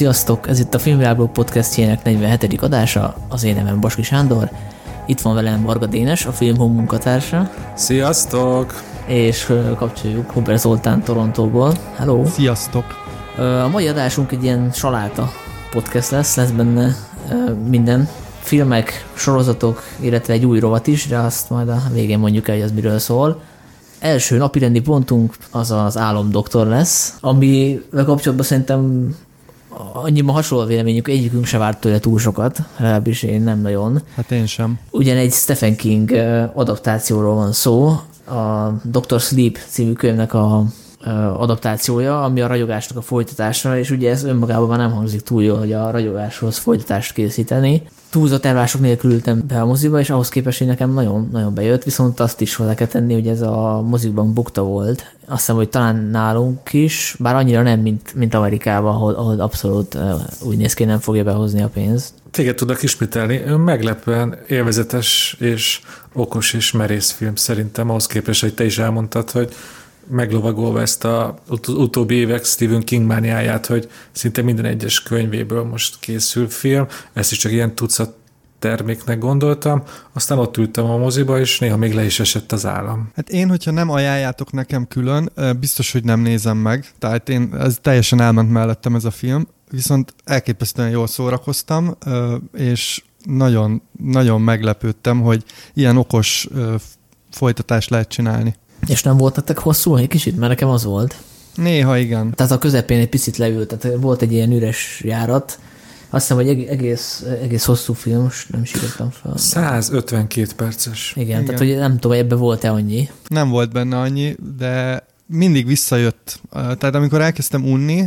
Sziasztok! Ez itt a Filmvilágblog podcastjének 47. adása, az én nevem Baski Sándor. Itt van velem Varga Dénes, a Filmhome munkatársa. Sziasztok! És kapcsoljuk Huber Zoltán Torontóból. Hello! Sziasztok! A mai adásunk egy ilyen saláta podcast lesz, lesz benne minden filmek, sorozatok, illetve egy új rovat is, de azt majd a végén mondjuk el, hogy az miről szól. Első napirendi pontunk az az álomdoktor lesz, amivel kapcsolatban szerintem annyiban hasonló véleményük, egyikünk se várt tőle túl sokat, legalábbis én nem nagyon. Hát én sem. Ugyan egy Stephen King adaptációról van szó, a Dr. Sleep című könyvnek a adaptációja, ami a ragyogásnak a folytatása, és ugye ez önmagában már nem hangzik túl jól, hogy a ragyogáshoz folytatást készíteni. Túlzott elvások nélkül ültem be a moziba, és ahhoz képest, hogy nekem nagyon, nagyon bejött, viszont azt is hozzá kell tenni, hogy ez a mozikban bukta volt. Azt hiszem, hogy talán nálunk is, bár annyira nem, mint, mint Amerikában, ahol, ahol abszolút úgy néz ki, nem fogja behozni a pénzt. Téged tudok ismételni, meglepően élvezetes és okos és merész film szerintem, ahhoz képest, hogy te is elmondtad, hogy meglovagolva ezt a ut- utóbbi évek Stephen King mániáját, hogy szinte minden egyes könyvéből most készül film, ezt is csak ilyen tucat terméknek gondoltam, aztán ott ültem a moziba, és néha még le is esett az állam. Hát én, hogyha nem ajánljátok nekem külön, biztos, hogy nem nézem meg. Tehát én, ez teljesen elment mellettem ez a film, viszont elképesztően jól szórakoztam, és nagyon, nagyon meglepődtem, hogy ilyen okos folytatást lehet csinálni. És nem volt nektek hosszú egy kicsit? Mert nekem az volt. Néha igen. Tehát a közepén egy picit leült, tehát volt egy ilyen üres járat, azt hiszem, hogy egész, egész hosszú film, most nem is írtam fel. 152 perces. Igen, Igen. tehát hogy nem tudom, hogy ebbe volt-e annyi. Nem volt benne annyi, de mindig visszajött. Tehát amikor elkezdtem unni,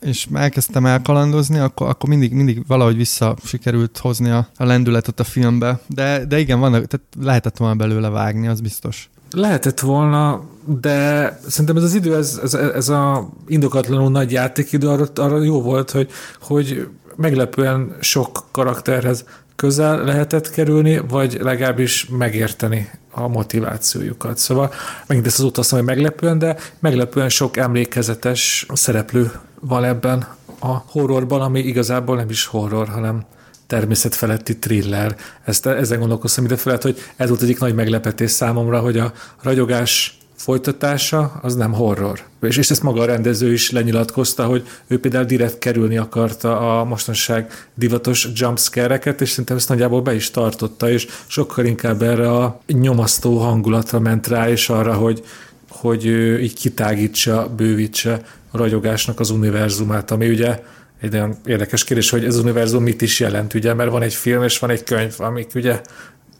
és elkezdtem elkalandozni, akkor, akkor mindig, mindig valahogy vissza sikerült hozni a, a lendületet a filmbe. De, de igen, vannak, tehát lehetett volna belőle vágni, az biztos. Lehetett volna, de szerintem ez az idő, ez, ez, ez a indokatlanul nagy játékidő arra, arra jó volt, hogy, hogy meglepően sok karakterhez közel lehetett kerülni, vagy legalábbis megérteni a motivációjukat. Szóval megint ezt azt mondom, hogy meglepően, de meglepően sok emlékezetes szereplő van ebben a horrorban, ami igazából nem is horror, hanem természetfeletti thriller. Ezt, ezen gondolkoztam ide felett, hogy ez volt egyik nagy meglepetés számomra, hogy a ragyogás folytatása az nem horror. És, és ezt maga a rendező is lenyilatkozta, hogy ő például direkt kerülni akarta a mostanság divatos jumpscare-eket, és szerintem ezt nagyjából be is tartotta, és sokkal inkább erre a nyomasztó hangulatra ment rá, és arra, hogy, hogy így kitágítsa, bővítse a ragyogásnak az univerzumát, ami ugye egy nagyon érdekes kérdés, hogy ez az univerzum mit is jelent, ugye, mert van egy film és van egy könyv, amik ugye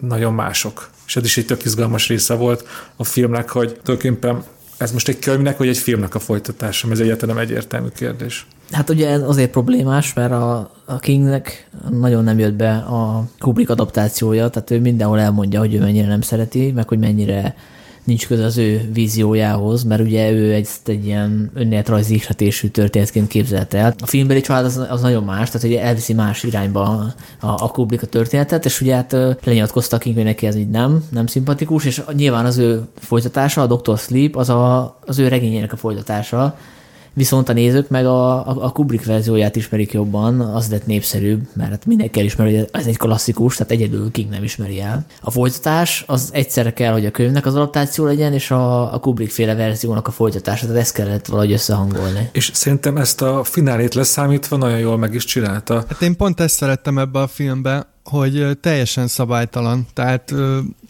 nagyon mások. És ez is egy tök izgalmas része volt a filmnek, hogy tulajdonképpen ez most egy könyvnek, vagy egy filmnek a folytatása? Ez egyáltalán egyértelmű kérdés. Hát ugye azért problémás, mert a, a Kingnek nagyon nem jött be a Kubrick adaptációja, tehát ő mindenhol elmondja, hogy ő mennyire nem szereti, meg hogy mennyire nincs köze az ő víziójához, mert ugye ő egy, egy ilyen önéletrajzi ihletésű történetként képzelte el. A filmbeli család az, az nagyon más, tehát ugye elviszi más irányba a, a, Kubrick a történetet, és ugye hát lenyilatkoztak hogy neki ez így nem, nem szimpatikus, és nyilván az ő folytatása, a Dr. Sleep, az a, az ő regényének a folytatása, viszont a nézők meg a, a, a Kubrick verzióját ismerik jobban, az lett népszerűbb, mert hát mindenki elismeri, hogy ez egy klasszikus, tehát egyedül King nem ismeri el. A folytatás az egyszerre kell, hogy a könyvnek az adaptáció legyen, és a, a Kubrick féle verziónak a folytatása, tehát ezt kellett valahogy összehangolni. És szerintem ezt a finálét leszámítva nagyon jól meg is csinálta. Hát én pont ezt szerettem ebbe a filmbe, hogy teljesen szabálytalan. Tehát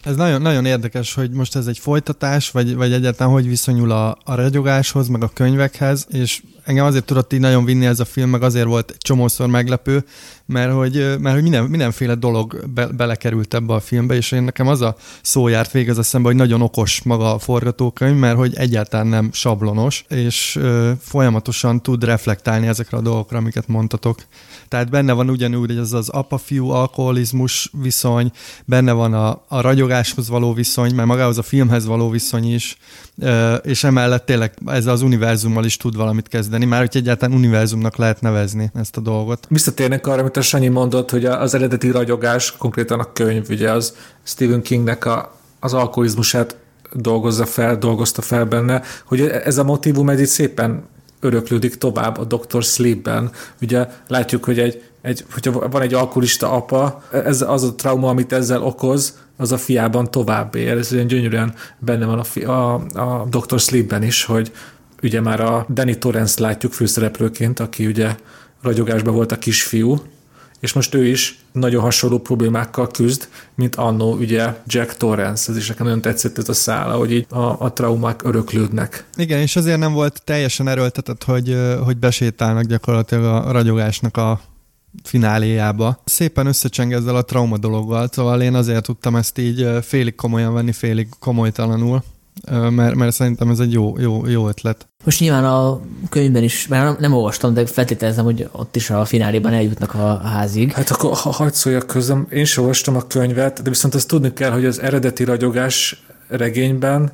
ez nagyon, nagyon érdekes, hogy most ez egy folytatás, vagy, vagy egyáltalán hogy viszonyul a, a ragyogáshoz, meg a könyvekhez, és engem azért tudott így nagyon vinni ez a film, meg azért volt egy csomószor meglepő, mert hogy, mert hogy minden, mindenféle dolog be, belekerült ebbe a filmbe, és én nekem az a szó járt végez eszembe, hogy nagyon okos maga a forgatókönyv, mert hogy egyáltalán nem sablonos, és ö, folyamatosan tud reflektálni ezekre a dolgokra, amiket mondtatok. Tehát benne van ugyanúgy ez az apa-fiú alkoholizmus viszony, benne van a, a ragyogáshoz való viszony, mert magához a filmhez való viszony is, és emellett tényleg ez az univerzummal is tud valamit kezdeni, már hogy egyáltalán univerzumnak lehet nevezni ezt a dolgot. Visszatérnek arra, amit a Sanyi mondott, hogy az eredeti ragyogás, konkrétan a könyv, ugye az Stephen Kingnek a, az alkoholizmusát dolgozza fel, dolgozta fel benne, hogy ez a motivum egy szépen öröklődik tovább a Dr. Sleepben. Ugye látjuk, hogy egy, egy, hogyha van egy alkoholista apa, ez az a trauma, amit ezzel okoz, az a fiában tovább él. Ez olyan gyönyörűen benne van a, fi, a, a Dr. Sleepben is, hogy ugye már a Danny Torrance látjuk főszereplőként, aki ugye ragyogásban volt a kisfiú, és most ő is nagyon hasonló problémákkal küzd, mint annó ugye Jack Torrance. Ez is nekem nagyon tetszett ez a szála, hogy így a, a traumák öröklődnek. Igen, és azért nem volt teljesen erőltetett, hogy, hogy besétálnak gyakorlatilag a ragyogásnak a fináléjába. Szépen összecseng ezzel a trauma dologgal, szóval én azért tudtam ezt így félig komolyan venni, félig komolytalanul, mert, mert szerintem ez egy jó, jó, jó ötlet. Most nyilván a könyvben is, mert nem, nem olvastam, de feltételezem, hogy ott is a fináléban eljutnak a házig. Hát akkor ha hagyd szóljak közöm, én sem olvastam a könyvet, de viszont azt tudni kell, hogy az eredeti ragyogás regényben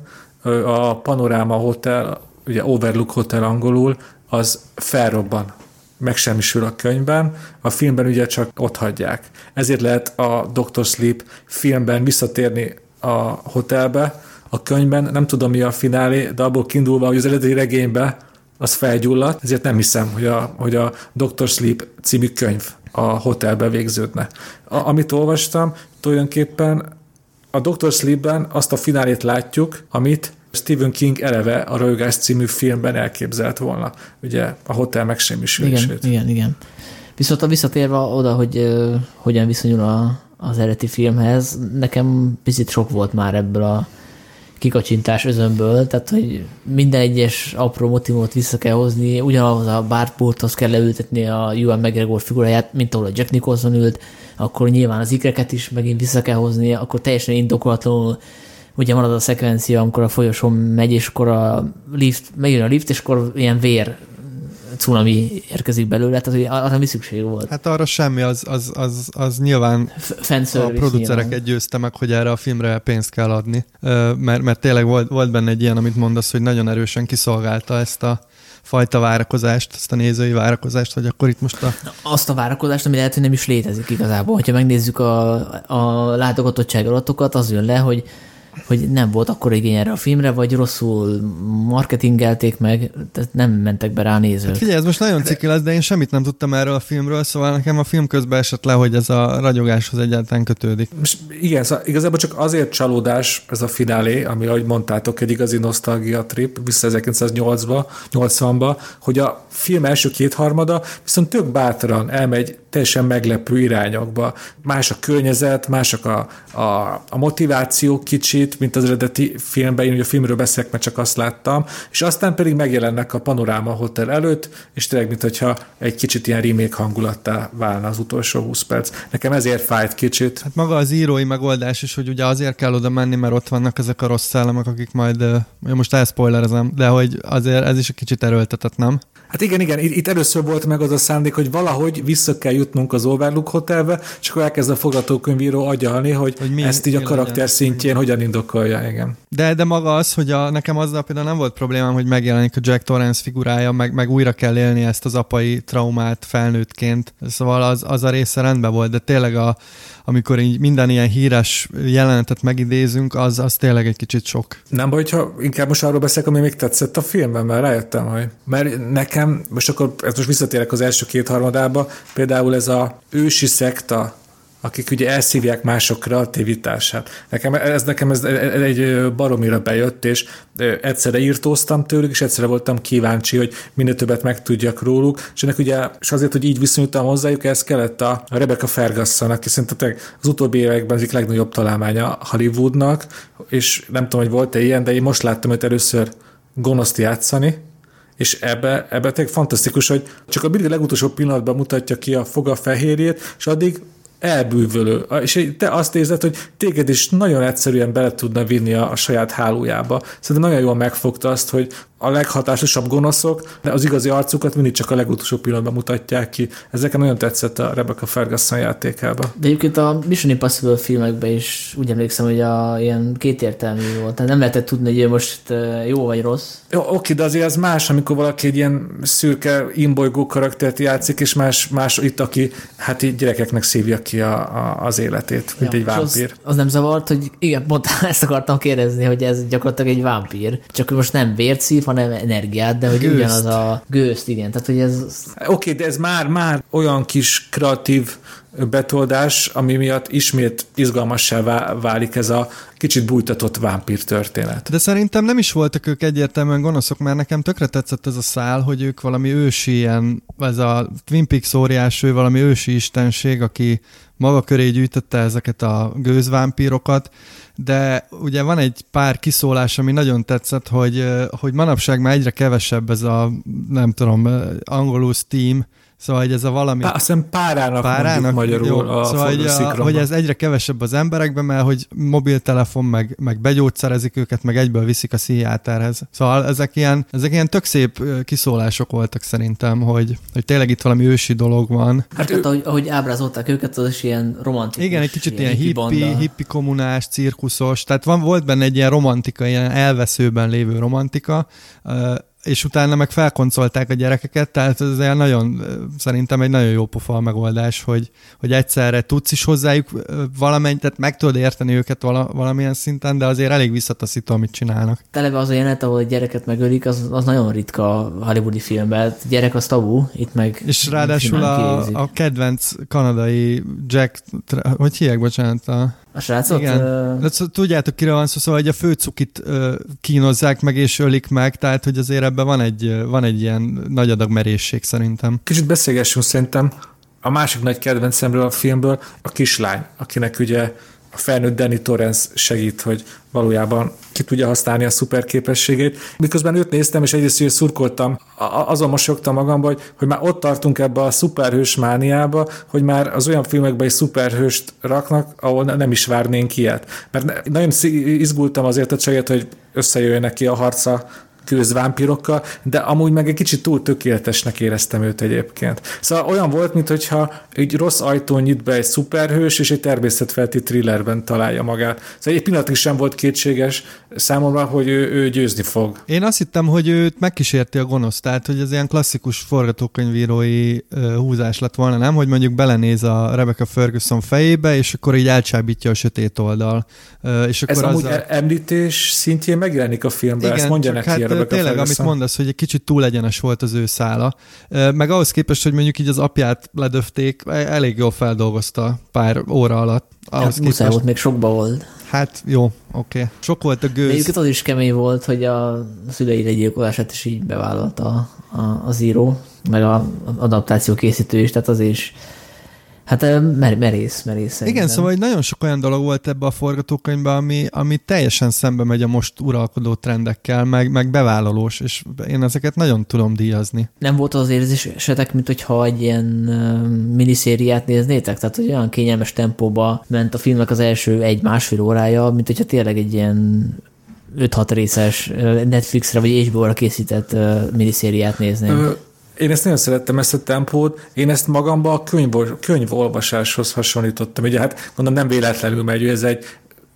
a Panorama Hotel, ugye Overlook Hotel angolul, az felrobban megsemmisül a könyvben, a filmben ugye csak ott hagyják. Ezért lehet a Dr. Sleep filmben visszatérni a hotelbe, a könyvben, nem tudom mi a finálé, de abból kiindulva, hogy az eredeti regénybe az felgyulladt, ezért nem hiszem, hogy a, hogy a Dr. Sleep című könyv a hotelbe végződne. A, amit olvastam, tulajdonképpen a Dr. Sleepben azt a finálét látjuk, amit Stephen King eleve a Rajogás című filmben elképzelt volna, ugye a hotel megsemmisülését. Igen, igen, igen. Viszont a visszatérve oda, hogy uh, hogyan viszonyul a, az eredeti filmhez, nekem picit sok volt már ebből a kikacsintás özönből, tehát hogy minden egyes apró motivumot vissza kell hozni, ugyanaz a bárpulthoz kell leültetni a Ewan McGregor figuráját, mint ahol a Jack Nicholson ült, akkor nyilván az ikreket is megint vissza kell hozni, akkor teljesen indokolatlanul ugye marad a szekvencia, amikor a folyosón megy, és akkor a lift, megjön a lift, és akkor ilyen vér cunami érkezik belőle, tehát hogy arra mi szükség volt. Hát arra semmi, az, az, az, az nyilván a producereket győzte meg, hogy erre a filmre pénzt kell adni, mert, mert tényleg volt, volt benne egy ilyen, amit mondasz, hogy nagyon erősen kiszolgálta ezt a fajta várakozást, ezt a nézői várakozást, hogy akkor itt most a... Azt a várakozást, ami lehet, hogy nem is létezik igazából. Ha megnézzük a, a látogatottság adatokat, az jön le, hogy hogy nem volt akkor igény erre a filmre, vagy rosszul marketingelték meg, tehát nem mentek be rá nézők. Hát figyelj, ez most nagyon ciki lesz, de én semmit nem tudtam erről a filmről, szóval nekem a film közben esett le, hogy ez a ragyogáshoz egyáltalán kötődik. Most igen, szóval igazából csak azért csalódás ez a finálé, ami, ahogy mondtátok, egy igazi nosztalgia trip vissza 1980-ba, 80-ba, hogy a film első kétharmada viszont tök bátran elmegy teljesen meglepő irányokba. Más a környezet, mások a, a, a motiváció kicsit, mint az eredeti filmben, én ugye a filmről beszélek, mert csak azt láttam, és aztán pedig megjelennek a Panoráma Hotel előtt, és tényleg, mintha egy kicsit ilyen remake hangulattá válna az utolsó 20 perc. Nekem ezért fájt kicsit. Hát maga az írói megoldás is, hogy ugye azért kell oda menni, mert ott vannak ezek a rossz szellemek, akik majd, most elspoilerezem, de hogy azért ez is egy kicsit erőltetett, nem? Hát igen, igen, itt először volt meg az a szándék, hogy valahogy vissza kell jutnunk az Overlook Hotelbe, és akkor elkezd a forgatókönyvíró agyalni, hogy, hogy mi, ezt így a karakter legyen. szintjén hogyan indokolja, igen. De, de maga az, hogy a, nekem azzal például nem volt problémám, hogy megjelenik a Jack Torrance figurája, meg, meg újra kell élni ezt az apai traumát felnőttként. Szóval az, az a része rendben volt, de tényleg a, amikor így minden ilyen híres jelenetet megidézünk, az, az tényleg egy kicsit sok. Nem baj, hogyha inkább most arról beszélek, ami még tetszett a filmben, mert rájöttem, hogy mert nekem, most akkor ezt most visszatérek az első két harmadába, például ez a ősi szekta, akik ugye elszívják mások kreativitását. Nekem ez, nekem ez egy baromira bejött, és egyszerre írtóztam tőlük, és egyszerre voltam kíváncsi, hogy minél többet megtudjak róluk, és ennek ugye, és azért, hogy így viszonyultam hozzájuk, ez kellett a Rebecca Ferguson, aki szerintem az utóbbi években egyik legnagyobb találmánya Hollywoodnak, és nem tudom, hogy volt-e ilyen, de én most láttam őt először gonoszt játszani, és ebbe, ebbe tényleg fantasztikus, hogy csak a mindig legutolsó pillanatban mutatja ki a foga fehérjét, és addig elbűvölő. És te azt érzed, hogy téged is nagyon egyszerűen bele tudna vinni a, a saját hálójába. Szerintem nagyon jól megfogta azt, hogy a leghatásosabb gonoszok, de az igazi arcukat mindig csak a legutolsó pillanatban mutatják ki. Ezeken nagyon tetszett a Rebecca Ferguson játékába. De egyébként a Mission Impossible filmekben is úgy emlékszem, hogy a, ilyen kétértelmű volt. Tehát nem lehetett tudni, hogy most jó vagy rossz. Jó, oké, de azért az más, amikor valaki egy ilyen szürke, imbolygó karaktert játszik, és más, más itt, aki hát így gyerekeknek szívja ki a, a, az életét, mint ja, egy vámpír. Az, az, nem zavart, hogy igen, pont ezt akartam kérdezni, hogy ez gyakorlatilag egy vámpír. Csak most nem vért szív, hanem energiát, de hogy Gőzt. ugyanaz a gőzt, igen. Tehát, hogy ez Oké, okay, de ez már, már olyan kis kreatív betoldás, ami miatt ismét izgalmassá vá- válik ez a kicsit bújtatott vámpír történet. De szerintem nem is voltak ők egyértelműen gonoszok, mert nekem tökre tetszett ez a szál, hogy ők valami ősi ilyen, ez a Twin Peaks óriás, ő valami ősi istenség, aki maga köré gyűjtötte ezeket a gőzvámpírokat, de ugye van egy pár kiszólás, ami nagyon tetszett, hogy, hogy manapság már egyre kevesebb ez a, nem tudom, angolul Steam, Szóval, hogy ez a valami... Pá, azt hiszem párának, párának magyarul jó, a szóval, hogy, a, hogy ez egyre kevesebb az emberekben, mert hogy mobiltelefon, meg, meg begyógyszerezik őket, meg egyből viszik a pszichiáterhez. Szóval ezek ilyen, ezek ilyen tök szép kiszólások voltak szerintem, hogy, hogy tényleg itt valami ősi dolog van. Hát Tehát, ahogy, ahogy ábrázolták őket, az is ilyen romantikus. Igen, egy kicsit ilyen hippie hippi, banda. hippi kommunás, cirkuszos, tehát van, volt benne egy ilyen romantika, ilyen elveszőben lévő romantika, és utána meg felkoncolták a gyerekeket, tehát ez ilyen nagyon, szerintem egy nagyon jó pofa megoldás, hogy, hogy egyszerre tudsz is hozzájuk ö, valamennyi, tehát meg tudod érteni őket vala, valamilyen szinten, de azért elég visszataszító, amit csinálnak. Televe az a jelenet, ahol egy gyereket megölik, az, az nagyon ritka a hollywoodi filmben. Gyerek az tabu, itt meg És ráadásul a, a kedvenc kanadai Jack, hogy hívják, bocsánat, a, a srácot? Igen. ö, tudjátok, kire van szó, szóval, hogy a főcukit ö, kínozzák meg és ölik meg, tehát hogy azért ebben van egy, van egy ilyen nagy adag merészség szerintem. Kicsit beszélgessünk szerintem a másik nagy kedvencemről a filmből, a kislány, akinek ugye a felnőtt Danny Torrance segít, hogy valójában ki tudja használni a szuper képességét. Miközben őt néztem, és egyrészt hogy szurkoltam, azon mosolyogtam magamba, hogy, hogy már ott tartunk ebbe a szuperhős mániába, hogy már az olyan filmekben is szuperhőst raknak, ahol ne- nem is várnénk ilyet. Mert nagyon izgultam azért a csaját, hogy összejöjjön neki a harca gőzvámpirokkal, de amúgy meg egy kicsit túl tökéletesnek éreztem őt egyébként. Szóval olyan volt, mintha egy rossz ajtón nyit be egy szuperhős, és egy természetfelti thrillerben találja magát. Szóval egy pillanatig sem volt kétséges számomra, hogy ő, ő győzni fog. Én azt hittem, hogy őt megkísérti a gonosz, tehát hogy ez ilyen klasszikus forgatókönyvírói húzás lett volna, nem? Hogy mondjuk belenéz a Rebecca Ferguson fejébe, és akkor így elcsábítja a sötét oldal. És akkor Ez amúgy azzal- a... említés szintjén megjelenik a filmben, ezt mondja neki hát tényleg, amit mondasz, hogy egy kicsit túl egyenes volt az ő szála. Meg ahhoz képest, hogy mondjuk így az apját ledöfték, e- elég jól feldolgozta pár óra alatt. Ahhoz Hát muszáj volt, még sokba volt. Hát jó, oké. Okay. Sok volt a De gőz. egyébként az is kemény volt, hogy a szülei legyilkolását is így bevállalta a, a, az író, meg a adaptáció készítő is, tehát az is hát mer- merész, merész szerintem. Igen, szóval hogy nagyon sok olyan dolog volt ebbe a forgatókönyvben, ami, ami teljesen szembe megy a most uralkodó trendekkel, meg, meg bevállalós, és én ezeket nagyon tudom díjazni. Nem volt az érzésetek, mint hogyha egy ilyen miniszériát néznétek? Tehát, hogy olyan kényelmes tempóba ment a filmnek az első egy-másfél órája, mint hogyha tényleg egy ilyen 5-6 részes Netflixre vagy HBO-ra készített miniszériát néznénk. Én ezt nagyon szerettem, ezt a tempót. Én ezt magamba a könyv, könyvolvasáshoz hasonlítottam. Ugye hát mondom, nem véletlenül megy, ez egy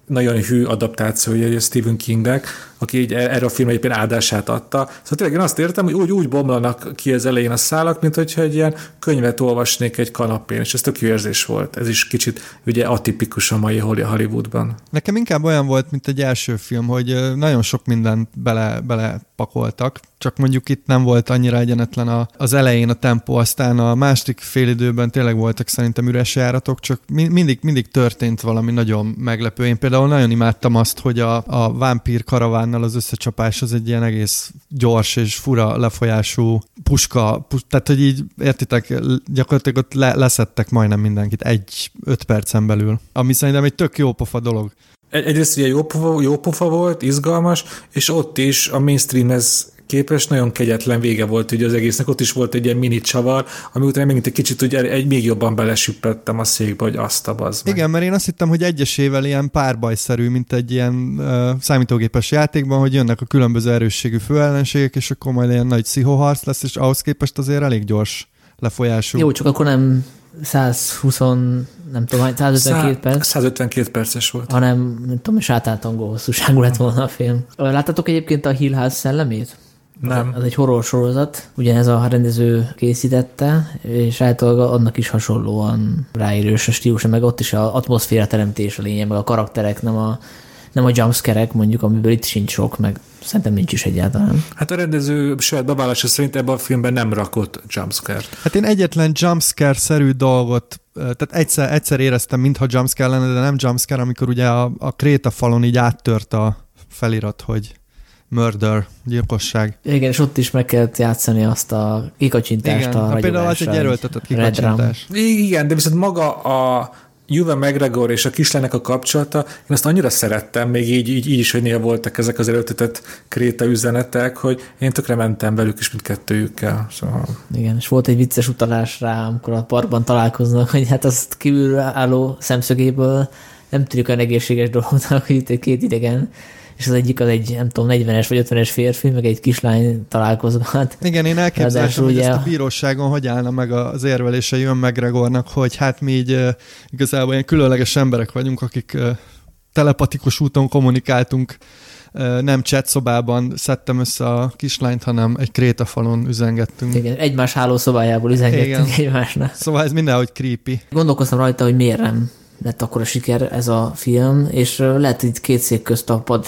nagyon hű adaptációja egy Stephen Kingnek, aki így erre a filmre egyébként áldását adta. Szóval tényleg én azt értem, hogy úgy, úgy bomlanak ki az elején a szálak, mint hogyha egy ilyen könyvet olvasnék egy kanapén, és ez tök jó érzés volt. Ez is kicsit ugye atipikus a mai Hollywoodban. Nekem inkább olyan volt, mint egy első film, hogy nagyon sok mindent bele, bele pakoltak, csak mondjuk itt nem volt annyira egyenetlen a, az elején a tempó, aztán a második félidőben tényleg voltak szerintem üres járatok, csak mi, mindig, mindig történt valami nagyon meglepő. Én például nagyon imádtam azt, hogy a, a vámpír karavánnal az összecsapás az egy ilyen egész gyors és fura lefolyású puska, pus, tehát hogy így értitek, gyakorlatilag ott le, leszettek majdnem mindenkit egy-öt percen belül, ami szerintem egy tök jó pofa dolog. Egy, egyrészt ugye jó pofa, jó pofa volt, izgalmas, és ott is a mainstreamhez képest nagyon kegyetlen vége volt ugye az egésznek, ott is volt egy ilyen mini csavar, ami után megint egy kicsit ugye egy még jobban belesüppettem a székbe, hogy azt a bazd meg. Igen, mert én azt hittem, hogy egyesével ilyen párbajszerű, mint egy ilyen uh, számítógépes játékban, hogy jönnek a különböző erősségű főellenségek, és akkor majd ilyen nagy pszichoharc lesz, és ahhoz képest azért elég gyors lefolyású. Jó, csak akkor nem 120, nem tudom, hány, 152 Szá- perc, 152 perces volt. hanem, nem tudom, sátátangó hosszúságú lett volna a film. Ö, Láttatok egyébként a Hill House szellemét? Nem. Az egy horror sorozat, ugyanez a rendező készítette, és általában annak is hasonlóan ráérős a stílusa, meg ott is a atmoszféra teremtés a lényeg, meg a karakterek, nem a nem a jumpscare mondjuk, amiből itt sincs sok, meg szerintem nincs is egyáltalán. Hát a rendező saját bevallása szerint ebben a filmben nem rakott jumpscare Hát én egyetlen jumpscare-szerű dolgot tehát egyszer, egyszer éreztem, mintha jumpscare lenne, de nem jumpscare, amikor ugye a, a kréta falon így áttört a felirat, hogy murder, gyilkosság. Igen, és ott is meg kellett játszani azt a kikacsintást Igen, a hát például az egy erőltetett kikacsintás. Igen, de viszont maga a Juve McGregor és a kislánynak a kapcsolata, én azt annyira szerettem, még így, így, így is, hogy néha voltak ezek az előtetett kréta üzenetek, hogy én tökre mentem velük is mindkettőjükkel. Szóval... Igen, és volt egy vicces utalás rá, amikor a parkban találkoznak, hogy hát azt kívül álló szemszögéből nem tűnik olyan egészséges dolognak, hogy itt két idegen és az egyik az egy, nem tudom, 40-es vagy 50-es férfi, meg egy kislány találkozgat. Igen, én elképzeltem, hogy ezt a bíróságon hogy állna meg az érvelése jön McGregornak, hogy hát mi így igazából ilyen különleges emberek vagyunk, akik telepatikus úton kommunikáltunk, nem chat szobában szedtem össze a kislányt, hanem egy krétafalon üzengettünk. Igen, egymás hálószobájából üzengettünk Igen. egymásnak. Szóval ez mindenhogy creepy. Gondolkoztam rajta, hogy miért nem lett akkor a siker ez a film, és lehet, hogy két szék közt a pad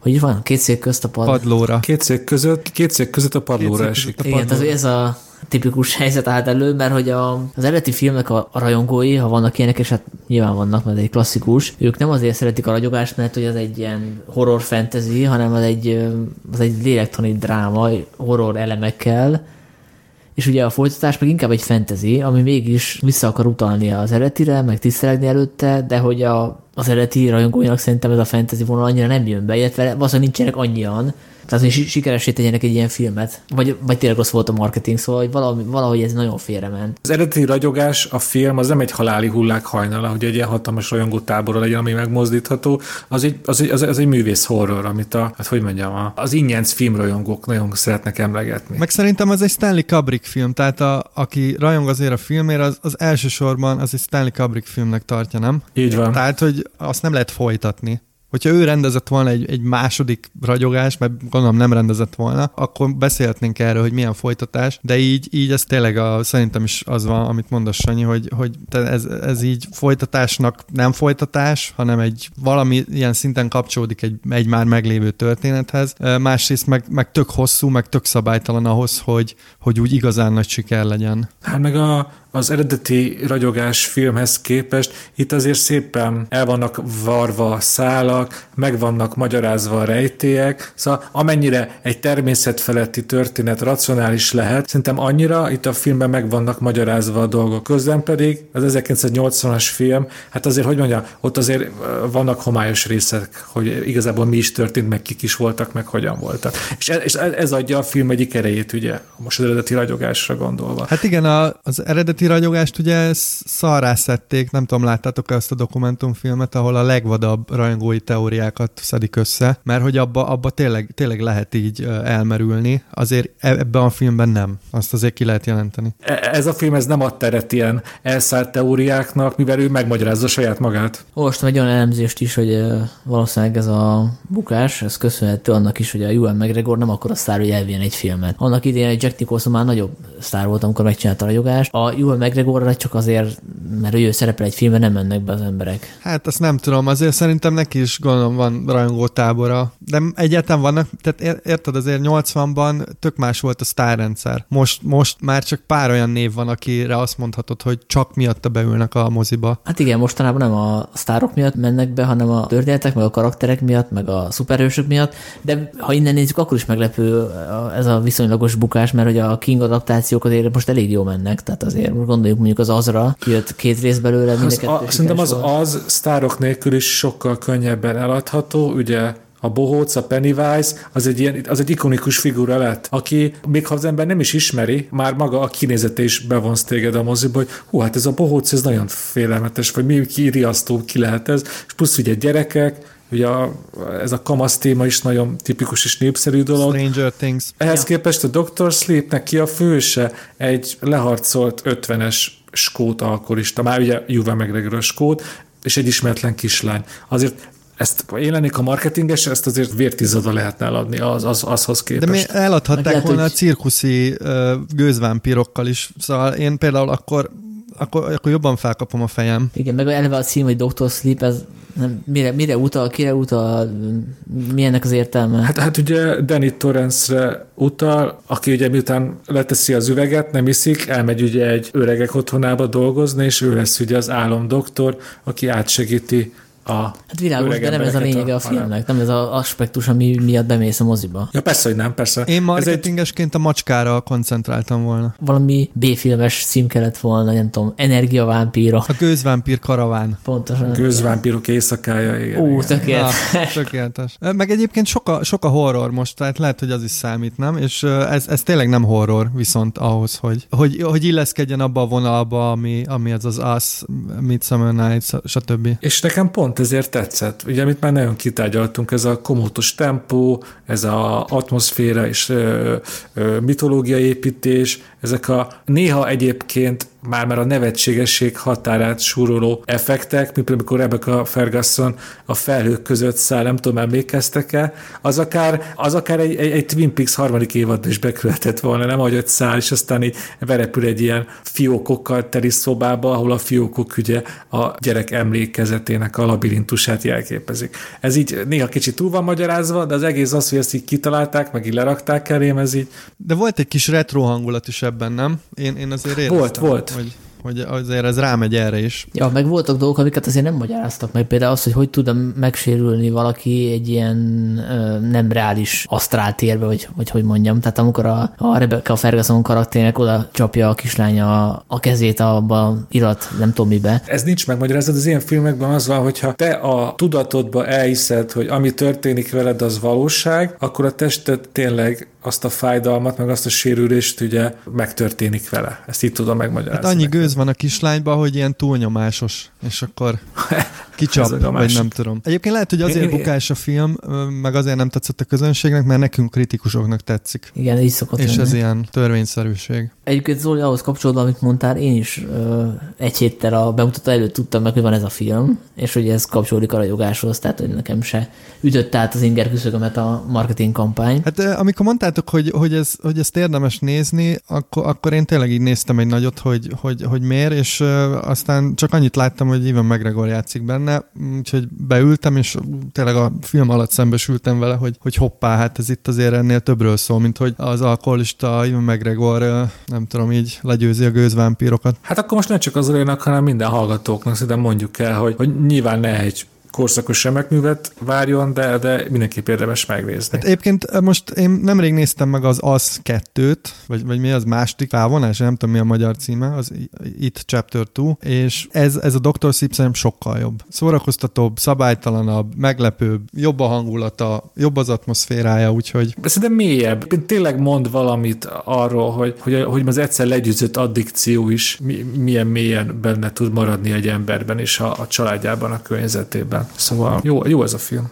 hogy van? Két szék közt a pad... padlóra. Két szék között, két szék között a padlóra esik. A Igen, tehát ez a tipikus helyzet állt elő, mert hogy a, az eredeti filmnek a, a rajongói, ha vannak ilyenek, és hát nyilván vannak, mert egy klasszikus, ők nem azért szeretik a ragyogást, mert hogy az egy ilyen horror fantasy, hanem az egy, az egy lélektani dráma, horror elemekkel, és ugye a folytatás meg inkább egy fantasy, ami mégis vissza akar utalni az eredetire, meg tisztelegni előtte, de hogy a, az eredeti rajongóinak szerintem ez a fantasy vonal annyira nem jön be, illetve valószínűleg nincsenek annyian, tehát, hogy sikeresé tegyenek egy ilyen filmet. Vagy, vagy tényleg rossz volt a marketing, szóval hogy valahogy, valahogy ez nagyon félrement. Az eredeti ragyogás, a film, az nem egy haláli hullák hajnala, hogy egy ilyen hatalmas rajongó tábor legyen, ami megmozdítható. Az egy, az egy, az, az egy művész horror, amit a, hát hogy mondjam, az ingyenc filmrajongók nagyon szeretnek emlegetni. Meg szerintem az egy Stanley Kubrick film, tehát a, aki rajong azért a filmért, az, az elsősorban az egy Stanley Kubrick filmnek tartja, nem? Így van. Tehát, hogy azt nem lehet folytatni. Hogyha ő rendezett volna egy, egy második ragyogás, mert gondolom nem rendezett volna, akkor beszélhetnénk erről, hogy milyen folytatás, de így, így ez tényleg a, szerintem is az van, amit mondasz Sanyi, hogy, hogy ez, ez így folytatásnak nem folytatás, hanem egy valami ilyen szinten kapcsolódik egy, egy már meglévő történethez. Másrészt meg, meg tök hosszú, meg tök szabálytalan ahhoz, hogy, hogy úgy igazán nagy siker legyen. Hát meg a, az eredeti ragyogás filmhez képest itt azért szépen el vannak varva a szálak, meg vannak magyarázva a rejtélyek, szóval amennyire egy természetfeletti történet racionális lehet, szerintem annyira itt a filmben meg vannak magyarázva a dolgok. Közben pedig az 1980-as film, hát azért, hogy mondja, ott azért vannak homályos részek, hogy igazából mi is történt, meg kik is voltak, meg hogyan voltak. És ez, és ez adja a film egyik erejét, ugye, most az eredeti ragyogásra gondolva. Hát igen, a, az eredeti ragyogást ugye szarrá nem tudom, láttátok-e azt a dokumentumfilmet, ahol a legvadabb rajongói teóriákat szedik össze, mert hogy abba, abba tényleg, tényleg lehet így elmerülni, azért e, ebben a filmben nem. Azt azért ki lehet jelenteni. E, ez a film ez nem ad teret ilyen elszállt teóriáknak, mivel ő megmagyarázza saját magát. Olvastam egy olyan elemzést is, hogy valószínűleg ez a bukás, ez köszönhető annak is, hogy a Ewan McGregor nem akkor a sztár, hogy elvien egy filmet. Annak idején egy Jack Nicholson már nagyobb sztár volt, amikor megcsinálta a ragyogást. A Ewan McGregorra csak azért, mert ő szerepel egy filmben, nem mennek be az emberek. Hát azt nem tudom, azért szerintem neki is gondolom van rajongó tábora. De egyáltalán vannak, tehát érted, azért 80-ban tök más volt a sztárrendszer. Most, most már csak pár olyan név van, akire azt mondhatod, hogy csak miatta beülnek a moziba. Hát igen, mostanában nem a sztárok miatt mennek be, hanem a történetek, meg a karakterek miatt, meg a szuperhősök miatt, de ha innen nézzük, akkor is meglepő ez a viszonylagos bukás, mert hogy a King adaptációk azért most elég jó mennek, tehát azért gondoljuk mondjuk az Azra, jött két rész belőle, mind az, a, Szerintem az az sztárok nélkül is sokkal könnyebben eladható, ugye a bohóc, a Pennywise, az egy, ilyen, az egy ikonikus figura lett, aki még ha az ember nem is ismeri, már maga a kinézete is bevonsz téged a moziba, hogy hú, hát ez a bohóc, ez nagyon félelmetes, vagy mi ki riasztó, ki lehet ez, és plusz ugye gyerekek, Ugye a, ez a kamasz téma is nagyon tipikus és népszerű dolog. Stranger Things. Ehhez ja. képest a Dr. Sleepnek ki a főse egy leharcolt 50-es skót alkoholista, már ugye Juve McGregor skót, és egy ismeretlen kislány. Azért ezt én lennék a marketinges, ezt azért vértizada lehetne eladni az, az, azhoz képest. De mi eladhatták lehet, volna hogy... a cirkuszi gőzvámpirokkal is. Szóval én például akkor akkor, akkor jobban felkapom a fejem. Igen, meg eleve a cím, hogy Dr. Sleep, ez nem, mire, mire utal, kire utal, mi ennek az értelme? Hát, hát ugye Danny Torrance-re utal, aki ugye miután leteszi az üveget, nem iszik, elmegy ugye egy öregek otthonába dolgozni, és ő lesz ugye az álomdoktor, aki átsegíti a Hát világos, de nem ez a lényege a, a filmnek, nem ez az aspektus, ami miatt bemész a moziba. Ja, persze, hogy nem, persze. Én marketingesként egy... a macskára koncentráltam volna. Valami B-filmes cím kellett volna, nem tudom, energiavámpíra. A gőzvámpír karaván. Pontosan. A gőzvámpírok éjszakája, igen. Ó, tökéletes. Na, tökéletes. Meg egyébként sok a, sok a horror most, tehát lehet, hogy az is számít, nem? És ez, ez tényleg nem horror, viszont ahhoz, hogy, hogy, hogy illeszkedjen abba a vonalba, ami, ami ez az Us, Midsummer Nights, stb. És nekem pont ezért tetszett. Ugye, amit már nagyon kitárgyaltunk, ez a komótos tempó, ez a atmoszféra és ö, ö, mitológia építés, ezek a néha egyébként már már a nevetségesség határát súroló effektek, mint például amikor Rebecca Ferguson a felhők között száll, nem tudom, emlékeztek-e, az akár, az akár egy, egy, egy Twin Peaks harmadik évadban is bekövetett volna, nem ahogy ott száll, és aztán így verepül egy ilyen fiókokkal teli szobába, ahol a fiókok ugye a gyerek emlékezetének a labirintusát jelképezik. Ez így néha kicsit túl van magyarázva, de az egész az, hogy ezt így kitalálták, meg így lerakták elém, ez így. De volt egy kis retro hangulat is ebben, nem? Én, én azért éreztem. Volt, volt hogy hogy azért ez rámegy erre is. Ja, meg voltak dolgok, amiket azért nem magyaráztak meg. Például az, hogy hogy tud megsérülni valaki egy ilyen ö, nem reális asztráltérbe, vagy, vagy hogy mondjam. Tehát amikor a, a Rebecca Ferguson karakternek oda csapja a kislánya a, kezét abba irat, nem tudom mibe. Ez nincs megmagyarázat, az ilyen filmekben az van, hogyha te a tudatodba elhiszed, hogy ami történik veled, az valóság, akkor a tested tényleg azt a fájdalmat, meg azt a sérülést ugye megtörténik vele. Ezt így tudom megmagyarázni. Hát annyi gőz van a kislányban, hogy ilyen túlnyomásos, és akkor kicsap, vagy nem tudom. Egyébként lehet, hogy azért bukás a film, meg azért nem tetszett a közönségnek, mert nekünk kritikusoknak tetszik. Igen, így szokott És lenni. ez ilyen törvényszerűség. Egyébként Zoli, ahhoz kapcsolódva, amit mondtál, én is ö, egy héttel a bemutató előtt tudtam meg, hogy van ez a film, és hogy ez kapcsolódik a rajogáshoz, tehát hogy nekem se ütött át az inger küszögömet a marketing kampány. Hát amikor mondtátok, hogy, hogy, ez, hogy ezt érdemes nézni, akkor, akkor én tényleg így néztem egy nagyot, hogy, hogy, hogy miért, és aztán csak annyit láttam, hogy Ivan McGregor játszik benne, úgyhogy beültem, és tényleg a film alatt szembesültem vele, hogy, hogy hoppá, hát ez itt azért ennél többről szól, mint hogy az alkoholista Ivan McGregor nem tudom, így legyőzi a gőzvámpírokat. Hát akkor most nem csak az olyanak, hanem minden hallgatóknak szerintem mondjuk el, hogy, hogy nyilván ne egy korszakos remekművet várjon, de, de mindenképp érdemes megnézni. Hát egyébként most én nemrég néztem meg az Az 2-t, vagy, vagy mi az második felvonás, nem tudom mi a magyar címe, az It Chapter 2, és ez, ez a Dr. Sleep szerintem sokkal jobb. Szórakoztatóbb, szabálytalanabb, meglepőbb, jobb a hangulata, jobb az atmoszférája, úgyhogy... De szerintem mélyebb. Tényleg mond valamit arról, hogy, hogy, hogy az egyszer legyőzött addikció is milyen mélyen benne tud maradni egy emberben és a, a családjában, a környezetében. Szóval jó, jó ez a film.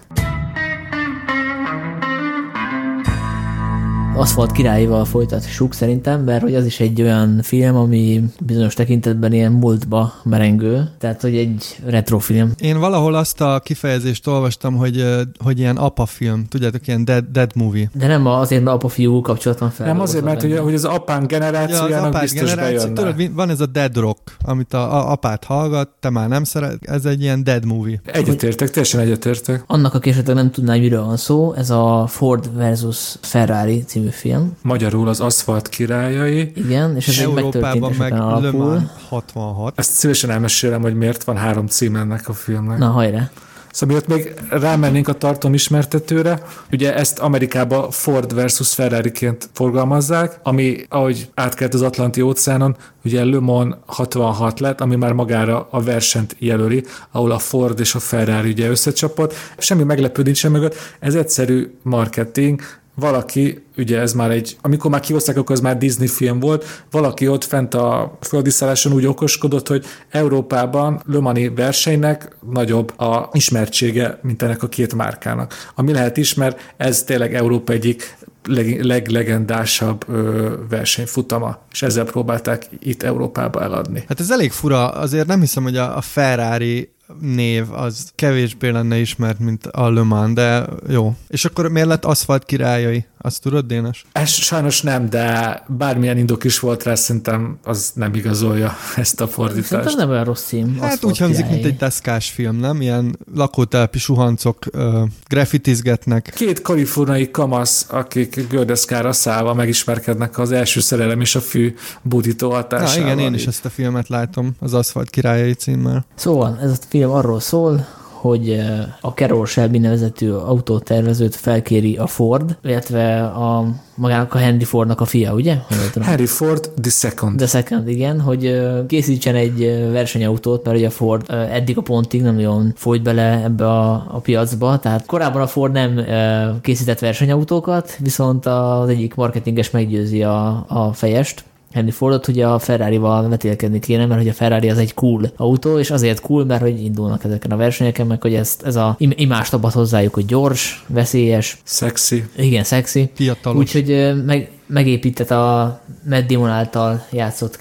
Aszfalt királyival folytassuk szerintem, mert hogy az is egy olyan film, ami bizonyos tekintetben ilyen múltba merengő, tehát hogy egy retrofilm. Én valahol azt a kifejezést olvastam, hogy, hogy ilyen apa film, tudjátok, ilyen dead, dead movie. De nem azért, mert apa-fiú kapcsolat van fel. Nem azért, mert hogy, hogy az apán generációjának ja, az apát biztos generáció, tudod, van ez a dead rock, amit a, a apát hallgat, te már nem szeret, ez egy ilyen dead movie. Egyetértek, teljesen egyetértek. Annak, aki esetleg nem tudná, miről van szó, ez a Ford versus Ferrari című film. Magyarul az aszfalt királyai. Igen, és ez Európában meg Le Mans 66. Ezt szívesen elmesélem, hogy miért van három cím ennek a filmnek. Na, hajrá! Szóval miatt még rámennénk a tartom ismertetőre, ugye ezt Amerikába Ford versus Ferrari-ként forgalmazzák, ami ahogy átkelt az Atlanti óceánon, ugye Le Mans 66 lett, ami már magára a versenyt jelöli, ahol a Ford és a Ferrari ugye összecsapott. Semmi meglepő nincs mögött, ez egyszerű marketing, valaki, ugye ez már egy, amikor már kihozták, akkor ez már Disney film volt, valaki ott fent a földiszelésen úgy okoskodott, hogy Európában Lömani versenynek nagyobb a ismertsége, mint ennek a két márkának. Ami lehet ismer, ez tényleg Európa egyik leg, leglegendásabb ö, versenyfutama, és ezzel próbálták itt Európába eladni. Hát ez elég fura, azért nem hiszem, hogy a Ferrari név az kevésbé lenne ismert, mint a Le Mans, de jó. És akkor miért lett aszfalt királyai? Azt tudod, Dénes? Ez sajnos nem, de bármilyen indok is volt rá, szerintem az nem igazolja ezt a fordítást. Szerintem nem olyan rossz cím. Hát úgy hangzik, mint egy deszkás film, nem? Ilyen lakótelepi suhancok uh, graffitizgetnek. Két kaliforniai kamasz, akik gördeszkára szállva megismerkednek az első szerelem és a fű budító hatásával. Na igen, én is ezt a filmet látom, az Aszfalt királyai címmel. Szóval, ez a film arról szól, hogy eh, a Carol Shelby nevezetű autótervezőt felkéri a Ford, illetve a magának a Henry Fordnak a fia, ugye? Henry Ford the second. The second, igen, hogy eh, készítsen egy eh, versenyautót, mert ugye a Ford eddig a pontig nem nagyon folyt bele ebbe a, a piacba, tehát korábban a Ford nem készített versenyautókat, viszont az egyik marketinges meggyőzi a, a fejest, Henry Fordot, hogy a Ferrari-val vetélkedni kéne, mert hogy a Ferrari az egy cool autó, és azért cool, mert hogy indulnak ezeken a versenyeken, meg hogy ezt, ez a imást abad hozzájuk, hogy gyors, veszélyes. Szexi. Igen, szexi. Fiatalos. Úgyhogy meg, megépített a Matt Damon által játszott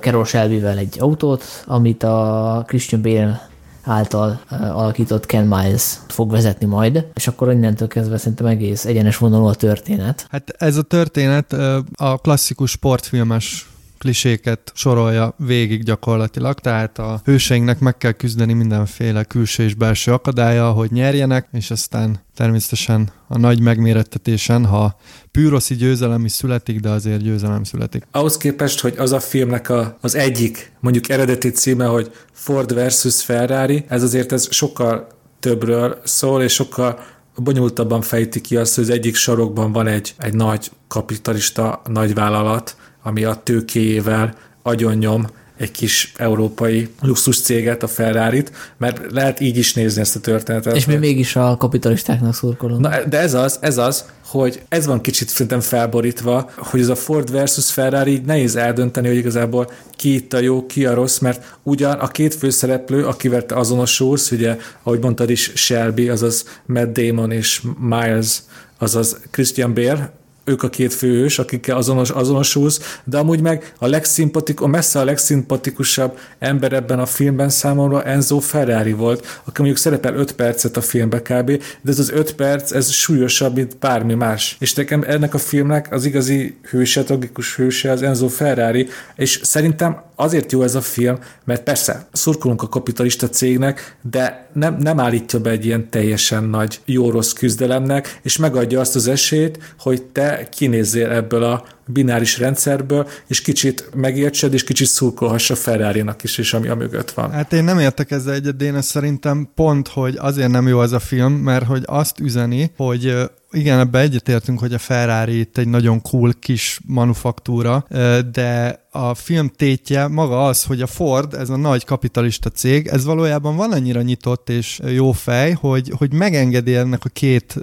Carol Shelby-vel egy autót, amit a Christian Bale által alakított Ken Miles fog vezetni majd, és akkor innentől kezdve szerintem egész egyenes vonalú a történet. Hát ez a történet a klasszikus sportfilmes kliséket sorolja végig gyakorlatilag, tehát a hőseinknek meg kell küzdeni mindenféle külső és belső akadálya, hogy nyerjenek, és aztán természetesen a nagy megmérettetésen, ha pűroszi győzelem is születik, de azért győzelem születik. Ahhoz képest, hogy az a filmnek a, az egyik, mondjuk eredeti címe, hogy Ford versus Ferrari, ez azért ez sokkal többről szól, és sokkal bonyolultabban fejti ki azt, hogy az egyik sarokban van egy, egy nagy kapitalista nagyvállalat, ami a tőkéjével agyonnyom egy kis európai luxus céget, a ferrari mert lehet így is nézni ezt a történetet. És mi mégis a kapitalistáknak szurkolunk. Na, de ez az, ez az, hogy ez van kicsit szerintem felborítva, hogy ez a Ford versus Ferrari így nehéz eldönteni, hogy igazából ki itt a jó, ki a rossz, mert ugyan a két főszereplő, akivel te azonosulsz, ugye, ahogy mondtad is, Shelby, azaz Matt Damon és Miles, azaz Christian Bale, ők a két főhős, akikkel azonos, azonosulsz, de amúgy meg a legszimpatik, messze a legszimpatikusabb ember ebben a filmben számomra Enzo Ferrari volt, aki mondjuk szerepel 5 percet a filmbe kb., de ez az 5 perc, ez súlyosabb, mint bármi más. És nekem ennek a filmnek az igazi hőse, tragikus hőse az Enzo Ferrari, és szerintem azért jó ez a film, mert persze szurkolunk a kapitalista cégnek, de nem, nem állítja be egy ilyen teljesen nagy jó-rossz küzdelemnek, és megadja azt az esélyt, hogy te kinézzél ebből a bináris rendszerből, és kicsit megértsed, és kicsit szurkolhass a ferrari is, és ami a mögött van. Hát én nem értek ezzel egyet, Dénes, szerintem pont, hogy azért nem jó az a film, mert hogy azt üzeni, hogy igen, ebbe egyetértünk, hogy a Ferrari itt egy nagyon cool kis manufaktúra, de a film tétje maga az, hogy a Ford, ez a nagy kapitalista cég, ez valójában van annyira nyitott és jó fej, hogy, hogy megengedi ennek a két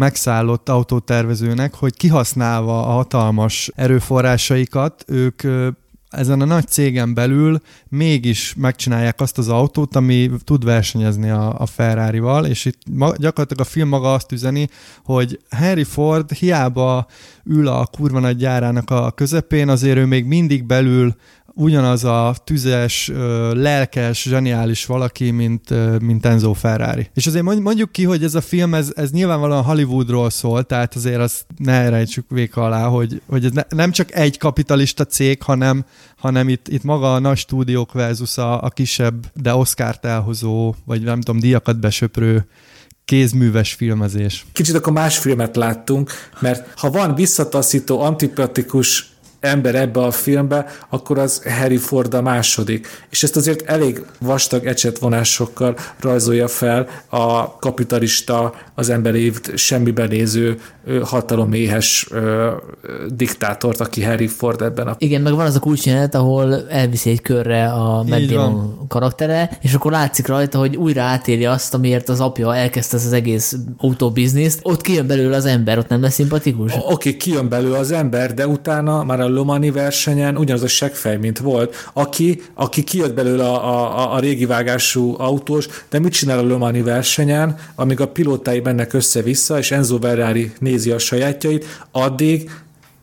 megszállott autótervezőnek, hogy kihasználva a hatalmas erőforrásaikat, ők ezen a nagy cégen belül mégis megcsinálják azt az autót, ami tud versenyezni a, a Ferrari-val, és itt ma, gyakorlatilag a film maga azt üzeni, hogy Harry Ford hiába ül a kurva nagy gyárának a közepén, azért ő még mindig belül ugyanaz a tüzes, lelkes, zseniális valaki, mint, mint Enzo Ferrari. És azért mondjuk ki, hogy ez a film, ez, ez nyilvánvalóan Hollywoodról szól, tehát azért azt ne rejtsük véka alá, hogy, hogy ez ne, nem csak egy kapitalista cég, hanem, hanem itt, itt maga a nagy stúdiók versus a, a kisebb, de Oscar-t elhozó, vagy nem tudom, díjakat besöprő kézműves filmezés. Kicsit akkor más filmet láttunk, mert ha van visszataszító, antipatikus ember ebbe a filmbe, akkor az Harry Ford a második. És ezt azért elég vastag ecsetvonásokkal rajzolja fel a kapitalista, az emberi semmiben néző hataloméhes ö, diktátort, aki Harry Ford ebben a... Igen, meg van az a kulcsjelenet, ahol elviszi egy körre a Matt karaktere, és akkor látszik rajta, hogy újra átéli azt, amiért az apja elkezdte az egész autóbizniszt. Ott kijön belőle az ember, ott nem lesz szimpatikus? Oké, okay, kijön belőle az ember, de utána már a Lomani versenyen ugyanaz a seggfej, mint volt, aki, aki kijött belőle a, a, a régi vágású autós, de mit csinál a Lomani versenyen, amíg a pilótái mennek össze-vissza, és Enzo Ferrari nézi a sajátjait, addig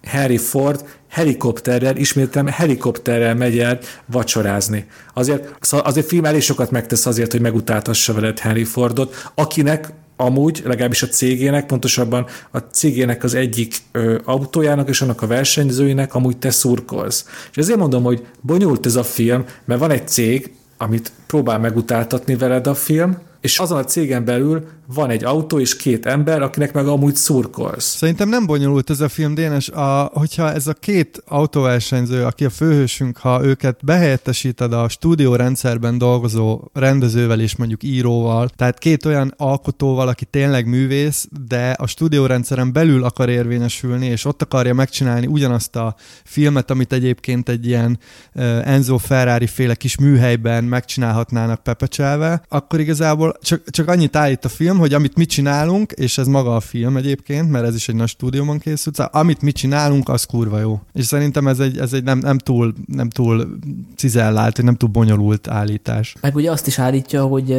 Harry Ford helikopterrel, ismételem helikopterrel megy el vacsorázni. Azért, szóval azért film elég sokat megtesz azért, hogy megutáltassa veled Harry Fordot, akinek amúgy, legalábbis a cégének, pontosabban a cégének az egyik ö, autójának és annak a versenyzőinek amúgy te szurkolsz. És ezért mondom, hogy bonyolult ez a film, mert van egy cég, amit próbál megutáltatni veled a film, és azon a cégen belül van egy autó és két ember, akinek meg amúgy szurkolsz. Szerintem nem bonyolult ez a film, Dénes, a, hogyha ez a két autóversenyző, aki a főhősünk, ha őket behelyettesíted a stúdiórendszerben dolgozó rendezővel és mondjuk íróval, tehát két olyan alkotóval, aki tényleg művész, de a stúdiórendszeren belül akar érvényesülni, és ott akarja megcsinálni ugyanazt a filmet, amit egyébként egy ilyen Enzo Ferrari féle kis műhelyben megcsinálhatnának pepecselve, akkor igazából csak, csak annyit állít a film, hogy amit mi csinálunk, és ez maga a film egyébként, mert ez is egy nagy stúdióban készült, szóval amit mi csinálunk, az kurva jó. És szerintem ez egy, ez egy nem, nem, túl, nem túl cizellált, nem túl bonyolult állítás. Meg ugye azt is állítja, hogy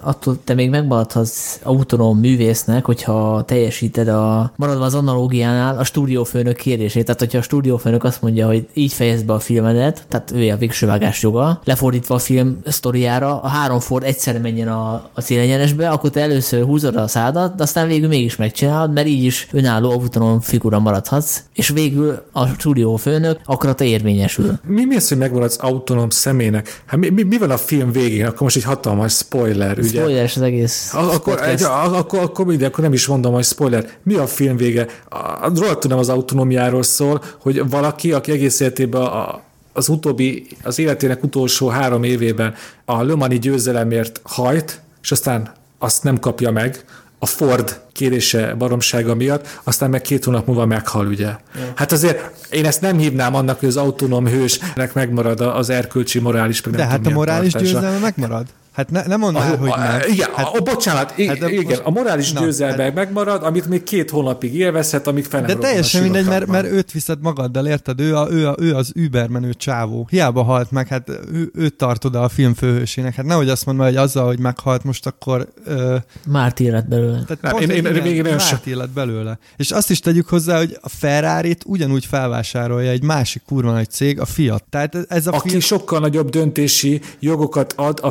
attól te még megmaradhatsz autonóm művésznek, hogyha teljesíted a, maradva az analógiánál a stúdiófőnök kérését. Tehát, hogyha a stúdiófőnök azt mondja, hogy így fejezd be a filmedet, tehát ő a végső vágás joga, lefordítva a film sztoriára, a három Ford egyszerre menjen a, a célegyenesbe, akkor te először húzod a szádat, de aztán végül mégis megcsinálod, mert így is önálló autonóm figura maradhatsz, és végül a stúdió főnök akarata érvényesül. Mi, mi az, hogy megmaradsz autonóm személynek? Hát mi, mi, mi van a film végén? Akkor most egy hatalmas spoiler, ugye? Spoiler az egész. A, akkor, egy, akkor, akkor, mindegy, akkor nem is mondom, hogy spoiler. Mi a film vége? Róla tudom az autonómiáról szól, hogy valaki, aki egész életében a, az utóbbi, az életének utolsó három évében a Lömani győzelemért hajt, és aztán azt nem kapja meg, a Ford kérése baromsága miatt, aztán meg két hónap múlva meghal, ugye. Ja. Hát azért én ezt nem hívnám annak, hogy az autonóm hősnek megmarad az erkölcsi, morális, De hát a morális győzelme megmarad. Hát ne, nem mondd el, hogy nem. Igen, hát, a, bocsánat, hát de igen, most, a morális na, győzelme hát, megmarad, amit még két hónapig élvezhet, amíg fel De teljesen mindegy, mert, mert őt viszed magaddal, érted? Ő, a, ő, a, ő az übermenő csávó. Hiába halt meg, hát ő, őt tartod a film főhősének. Hát nehogy azt mondd hogy azzal, hogy meghalt most akkor... Ö, Márt élet belőle. Tehát nem, én, én, én, én, én Márt élet belőle. És azt is tegyük hozzá, hogy a ferrari ugyanúgy felvásárolja egy másik kurva nagy cég, a Fiat. Tehát ez a Aki film... sokkal nagyobb döntési jogokat ad a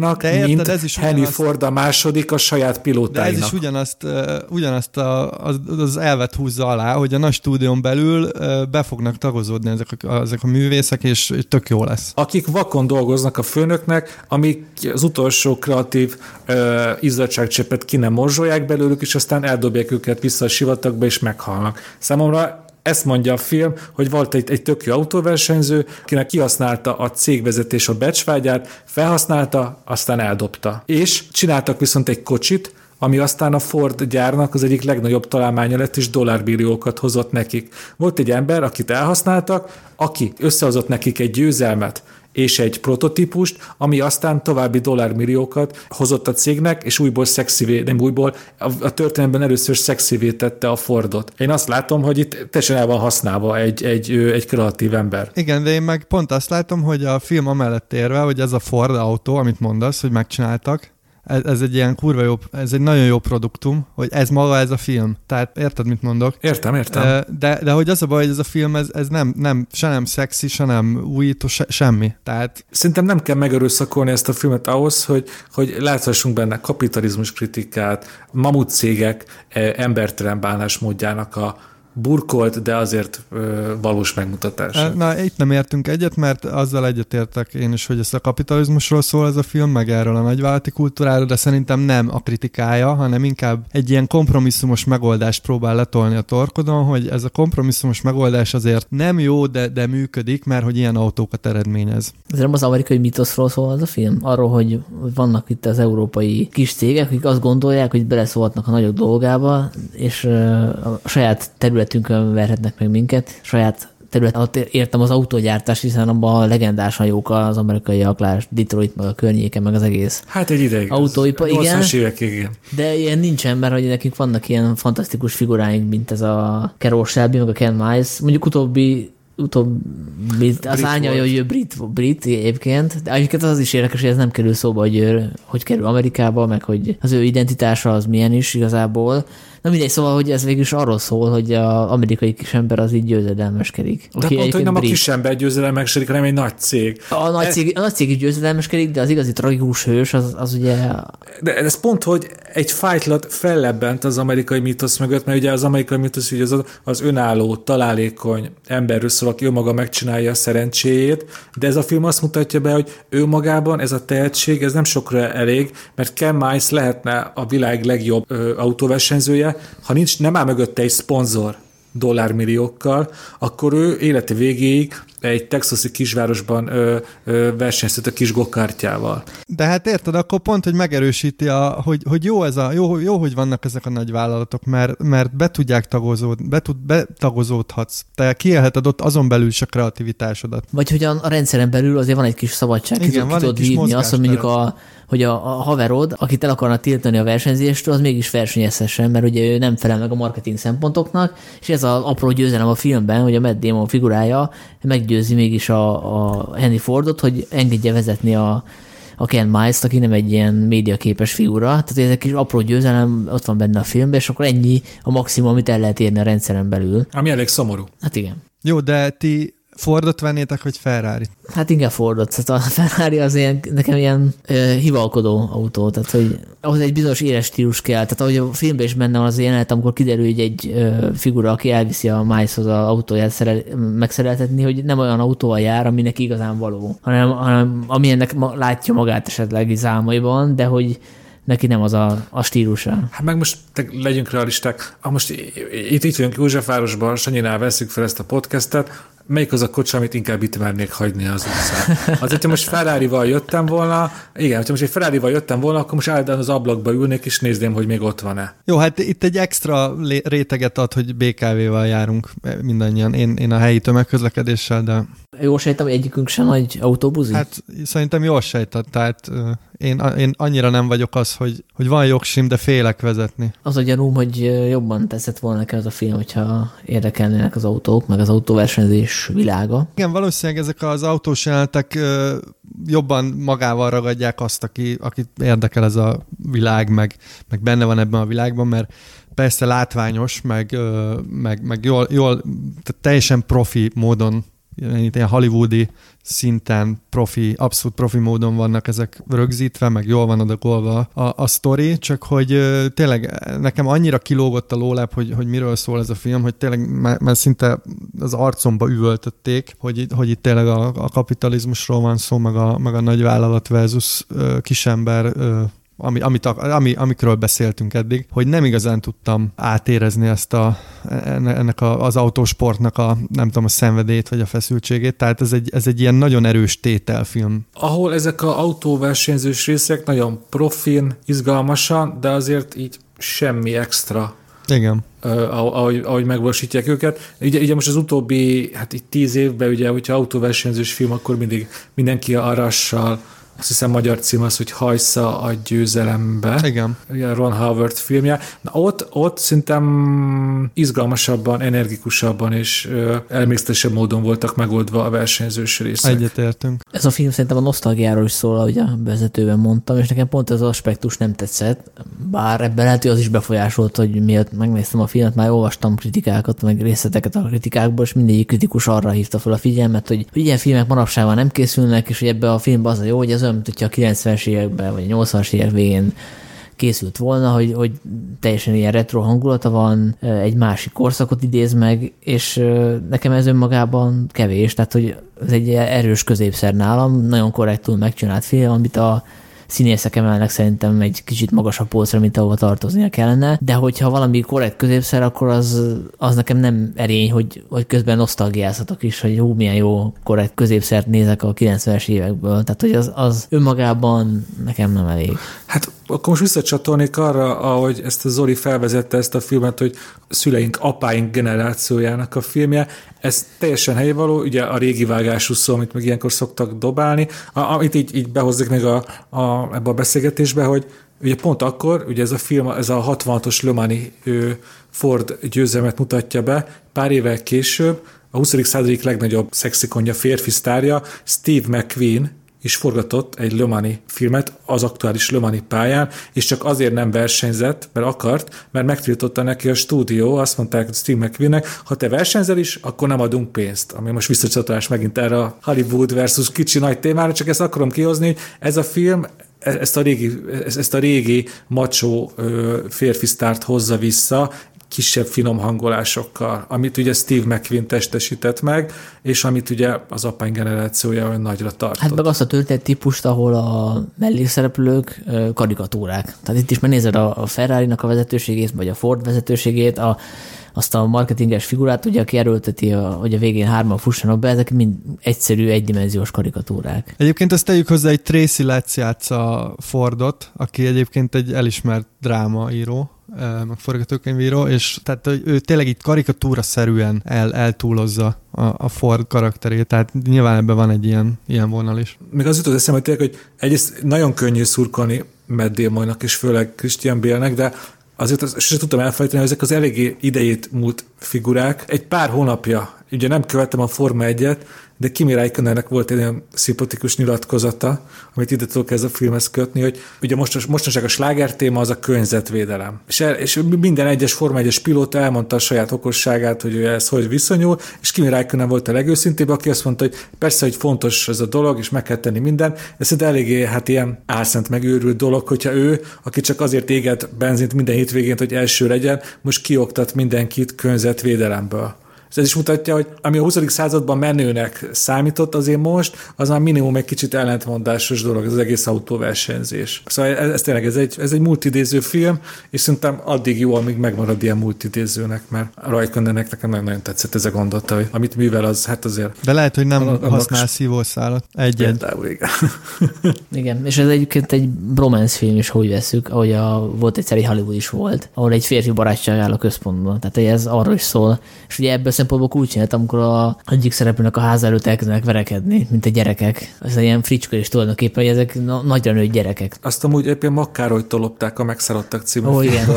Ferrari-nak, mint ez is Henry ugyanazt, Ford a második a saját pilótáinak. De ez is ugyanazt, ugyanazt a, az, az elvet húzza alá, hogy a nagy stúdión belül be fognak tagozódni ezek a, ezek a művészek, és tök jó lesz. Akik vakon dolgoznak a főnöknek, amik az utolsó kreatív uh, izzadságcsepet ki nem morzsolják belőlük, és aztán eldobják őket vissza a sivatagba, és meghalnak. Számomra ezt mondja a film, hogy volt egy, egy tök jó autóversenyző, akinek kihasználta a cégvezetés a becsvágyát, felhasználta, aztán eldobta. És csináltak viszont egy kocsit, ami aztán a Ford gyárnak az egyik legnagyobb találmánya lett, és dollárbilliókat hozott nekik. Volt egy ember, akit elhasználtak, aki összehozott nekik egy győzelmet, és egy prototípust, ami aztán további dollármilliókat hozott a cégnek, és újból szexivé, nem újból, a, történelemben először szexivé tette a Fordot. Én azt látom, hogy itt teljesen el van használva egy, egy, egy kreatív ember. Igen, de én meg pont azt látom, hogy a film amellett érve, hogy ez a Ford autó, amit mondasz, hogy megcsináltak, ez, ez egy ilyen kurva jó, ez egy nagyon jó produktum, hogy ez maga ez a film. Tehát érted, mit mondok? Értem, értem. De, de hogy az a baj, hogy ez a film, ez, ez nem, nem, se nem szexi, se nem újító, se, semmi. Tehát... Szerintem nem kell megerőszakolni ezt a filmet ahhoz, hogy, hogy láthassunk benne kapitalizmus kritikát, mamut cégek embertelen bánásmódjának a, burkolt, de azért ö, valós megmutatás. Na, itt nem értünk egyet, mert azzal egyetértek én is, hogy ez a kapitalizmusról szól ez a film, meg erről a nagyvállalati kultúráról, de szerintem nem a kritikája, hanem inkább egy ilyen kompromisszumos megoldást próbál letolni a torkodon, hogy ez a kompromisszumos megoldás azért nem jó, de, de működik, mert hogy ilyen autókat eredményez. Ez nem az amerikai mitoszról szól az a film? Arról, hogy vannak itt az európai kis cégek, akik azt gondolják, hogy beleszólhatnak a nagyok dolgába, és a saját terület területünkön verhetnek meg minket, saját terület alatt értem az autógyártás, hiszen abban a legendásan jók az amerikai aklás, Detroit, meg a környéke, meg az egész. Hát egy ideig. Autóipar, igen. Évekig, igen. De ilyen nincsen, mert hogy nekünk vannak ilyen fantasztikus figuráink, mint ez a Carol Shelby, meg a Ken Miles. Mondjuk utóbbi utóbbi, az ányalja jövő brit, brit egyébként, de egyébként az is érdekes, hogy ez nem kerül szóba, hogy, hogy kerül Amerikába, meg hogy az ő identitása az milyen is igazából Na mindegy, szóval, hogy ez végül is arról szól, hogy az amerikai kisember az így győzedelmeskedik. De pont, hogy nem brit. a kisember győzedelmeskedik, hanem egy nagy cég. A nagy cég, a nagy cég is győzedelmeskedik, de az igazi tragikus hős az, az ugye... De ez pont, hogy egy fájtlat fellebbent az amerikai mítosz mögött, mert ugye az amerikai mítosz ugye az, az önálló, találékony emberről szól, aki önmaga megcsinálja a szerencséjét, de ez a film azt mutatja be, hogy ő magában ez a tehetség, ez nem sokra elég, mert Ken Miles lehetne a világ legjobb ö, autóversenyzője, ha nincs, nem áll mögötte egy szponzor dollármilliókkal, akkor ő élete végéig egy texasi kisvárosban ö, ö, versenyzett a kis gokártyával. De hát érted, akkor pont, hogy megerősíti, a, hogy, hogy jó, ez a, jó, jó, hogy vannak ezek a nagy vállalatok, mert, mert be tudják tagozódni, be tud, betagozódhatsz. Te kielheted ott azon belül is a kreativitásodat. Vagy hogy a, a rendszeren belül azért van egy kis szabadság, Igen, ki, van ki tudod vívni azt, hogy mondjuk a, hogy a, a haverod, akit el akarna tiltani a versenyzéstől, az mégis versenyezhessen, mert ugye ő nem felel meg a marketing szempontoknak, és ez az apró győzelem a filmben, hogy a Matt Damon figurája meggyőzi mégis a, a Henry Fordot, hogy engedje vezetni a, a Ken Miles, aki nem egy ilyen médiaképes figura, tehát ez egy kis apró győzelem ott van benne a filmben, és akkor ennyi a maximum, amit el lehet érni a rendszeren belül. Ami elég szomorú. Hát igen. Jó, de ti Fordot vennétek, vagy ferrari Hát inkább Fordot. Tehát a Ferrari az ilyen, nekem ilyen ö, hivalkodó autó, tehát hogy ahhoz egy bizonyos éles stílus kell. Tehát ahogy a filmben is benne van az jelenet, amikor kiderül, hogy egy ö, figura, aki elviszi a Miles-hoz az autóját szerel, megszereltetni, hogy nem olyan autóval jár, aminek igazán való, hanem, hanem amilyennek ma, látja magát esetleg zámaiban, de hogy neki nem az a, a stílusa. Hát meg most te, legyünk realisták. Ha most itt, itt vagyunk Józsefvárosban, Sanyinál veszük fel ezt a podcastet, melyik az a kocsi, amit inkább itt mernék hagyni az utcán. Az, hogyha most Ferrari-val jöttem volna, igen, hogyha most egy Ferrari-val jöttem volna, akkor most állandóan az ablakba ülnék, és nézném, hogy még ott van-e. Jó, hát itt egy extra réteget ad, hogy BKV-val járunk mindannyian. Én, én a helyi tömegközlekedéssel, de... Jól sejtem, hogy egyikünk sem nagy autóbuzi? Hát szerintem jól sejtett, tehát én, én annyira nem vagyok az, hogy, hogy van jogsim, de félek vezetni. Az a gyanúm, hogy jobban teszett volna nekem az a film, hogyha érdekelnének az autók, meg az autóversenyzés világa. Igen, valószínűleg ezek az autós jelenetek jobban magával ragadják azt, aki, akit érdekel ez a világ, meg, meg benne van ebben a világban, mert persze látványos, meg, meg, meg jól, jól teljesen profi módon ilyen hollywoodi szinten profi, abszolút profi módon vannak ezek rögzítve, meg jól van adagolva a, a sztori, csak hogy tényleg nekem annyira kilógott a lólep, hogy, hogy miről szól ez a film, hogy tényleg már szinte az arcomba üvöltötték, hogy, hogy itt tényleg a, a kapitalizmusról van szó, meg a, meg a nagyvállalat versus kisember ami, amit, ami, amikről beszéltünk eddig, hogy nem igazán tudtam átérezni ezt a, ennek a, az autósportnak a, nem tudom, a szenvedét vagy a feszültségét, tehát ez egy, ez egy ilyen nagyon erős tételfilm. Ahol ezek a autóversenyzős részek nagyon profin, izgalmasan, de azért így semmi extra igen. ahogy, ahogy megvalósítják őket. Ugye, ugye most az utóbbi, hát itt tíz évben, ugye, hogyha autóversenyzős film, akkor mindig mindenki a Arassal, azt hiszem magyar cím az, hogy Hajsza a győzelembe. Igen. Ugye Ron Howard filmje. Na ott, ott szerintem izgalmasabban, energikusabban és elmésztesebb módon voltak megoldva a versenyzős részek. Egyetértünk. Ez a film szerintem a nosztalgiáról is szól, ahogy a vezetőben mondtam, és nekem pont ez az aspektus nem tetszett, bár ebben lehet, hogy az is befolyásolt, hogy miatt megnéztem a filmet, már olvastam kritikákat, meg részleteket a kritikákból, és mindegyik kritikus arra hívta fel a figyelmet, hogy, hogy ilyen filmek manapság nem készülnek, és hogy ebbe a filmben az a jó, hogy ez olyan, mint hogyha a 90-es években, vagy a 80-as évek végén készült volna, hogy, hogy teljesen ilyen retro hangulata van, egy másik korszakot idéz meg, és nekem ez önmagában kevés, tehát hogy ez egy erős középszer nálam, nagyon korrektul megcsinált film, amit a színészek emelnek szerintem egy kicsit magasabb polcra, mint ahova tartoznia kellene, de hogyha valami korrekt középszer, akkor az, az nekem nem erény, hogy, hogy közben nosztalgiázhatok is, hogy hú, milyen jó korrekt középszert nézek a 90-es évekből. Tehát, hogy az, az önmagában nekem nem elég. Hát akkor most visszacsatolnék arra, ahogy ezt a Zoli felvezette ezt a filmet, hogy szüleink, apáink generációjának a filmje, ez teljesen helyvaló, ugye a régi vágású szó, amit meg ilyenkor szoktak dobálni, amit így, így behozzak meg a, a, ebbe a beszélgetésbe, hogy ugye pont akkor, ugye ez a film, ez a 66-os Lomani Ford győzelmet mutatja be, pár évvel később a 20. századi legnagyobb szexikonja, férfi sztárja, Steve McQueen is forgatott egy Lomani filmet az aktuális Lomani pályán, és csak azért nem versenyzett, mert akart, mert megtiltotta neki a stúdió, azt mondták Steve McQueennek, ha te versenyzel is, akkor nem adunk pénzt. Ami most visszacsatolás megint erre a Hollywood versus kicsi nagy témára, csak ezt akarom kihozni, hogy ez a film e- ezt a régi, ezt a régi macsó férfi sztárt hozza vissza, kisebb finom hangolásokkal, amit ugye Steve McQueen testesített meg, és amit ugye az apány generációja olyan nagyra tartott. Hát meg azt a történet típust, ahol a mellékszereplők karikatúrák. Tehát itt is megnézed a Ferrari-nak a vezetőségét, vagy a Ford vezetőségét, a, azt a marketinges figurát, ugye, aki erőlteti, a, hogy a végén hárman fussanak be, ezek mind egyszerű, egydimenziós karikatúrák. Egyébként azt tegyük hozzá, hogy Tracy Letts játsza Fordot, aki egyébként egy elismert drámaíró, meg forgatókönyvíró, és tehát ő tényleg itt karikatúra-szerűen el, eltúlozza a, a Ford karakterét, tehát nyilván ebben van egy ilyen, ilyen vonal is. Még az jutott eszembe tényleg, hogy egyrészt nagyon könnyű szurkolni Matt Damonnak, és főleg Christian Bale-nek, de azért azt sem tudtam elfelejteni, hogy ezek az eléggé idejét múlt figurák. Egy pár hónapja, ugye nem követtem a Forma 1-et, de Kimi Räikkönennek volt egy olyan szimpatikus nyilatkozata, amit ide ez a filmhez kötni, hogy ugye most, mostanság a sláger téma az a környezetvédelem. És, el, és minden egyes Forma 1-es pilóta elmondta a saját okosságát, hogy ő ez hogy viszonyul, és Kimi Räikkönen volt a legőszintébb, aki azt mondta, hogy persze, hogy fontos ez a dolog, és meg kell tenni minden, ez egy eléggé hát ilyen álszent megőrült dolog, hogyha ő, aki csak azért éget benzint minden hétvégén, hogy első legyen, most kioktat mindenkit környezetvédelemből. Ez is mutatja, hogy ami a 20. században menőnek számított azért most, az már minimum egy kicsit ellentmondásos dolog, ez az egész autóversenyzés. Szóval ez, ez tényleg ez egy, ez egy multidéző film, és szerintem addig jó, amíg megmarad ilyen multidézőnek, mert a Rajköndenek nekem nagyon-nagyon tetszett ez a gondolata, hogy amit művel, az hát azért... De lehet, hogy nem a, használ szívószálat. Egyet. Például, igen. igen, és ez egyébként egy bromance film is, hogy veszük, ahogy a, volt egyszer egy Hollywood is volt, ahol egy férfi barátság áll a központban. Tehát ez arról is szól. És ugye ebből szempontból úgy csinált, amikor a egyik szereplőnek a ház előtt elkezdenek verekedni, mint a gyerekek. Ez egy ilyen fricska is tulajdonképpen, hogy ezek na- nagyra nőtt gyerekek. Azt amúgy éppen Makkárolytól lopták a Megszállottak című Ó, igen,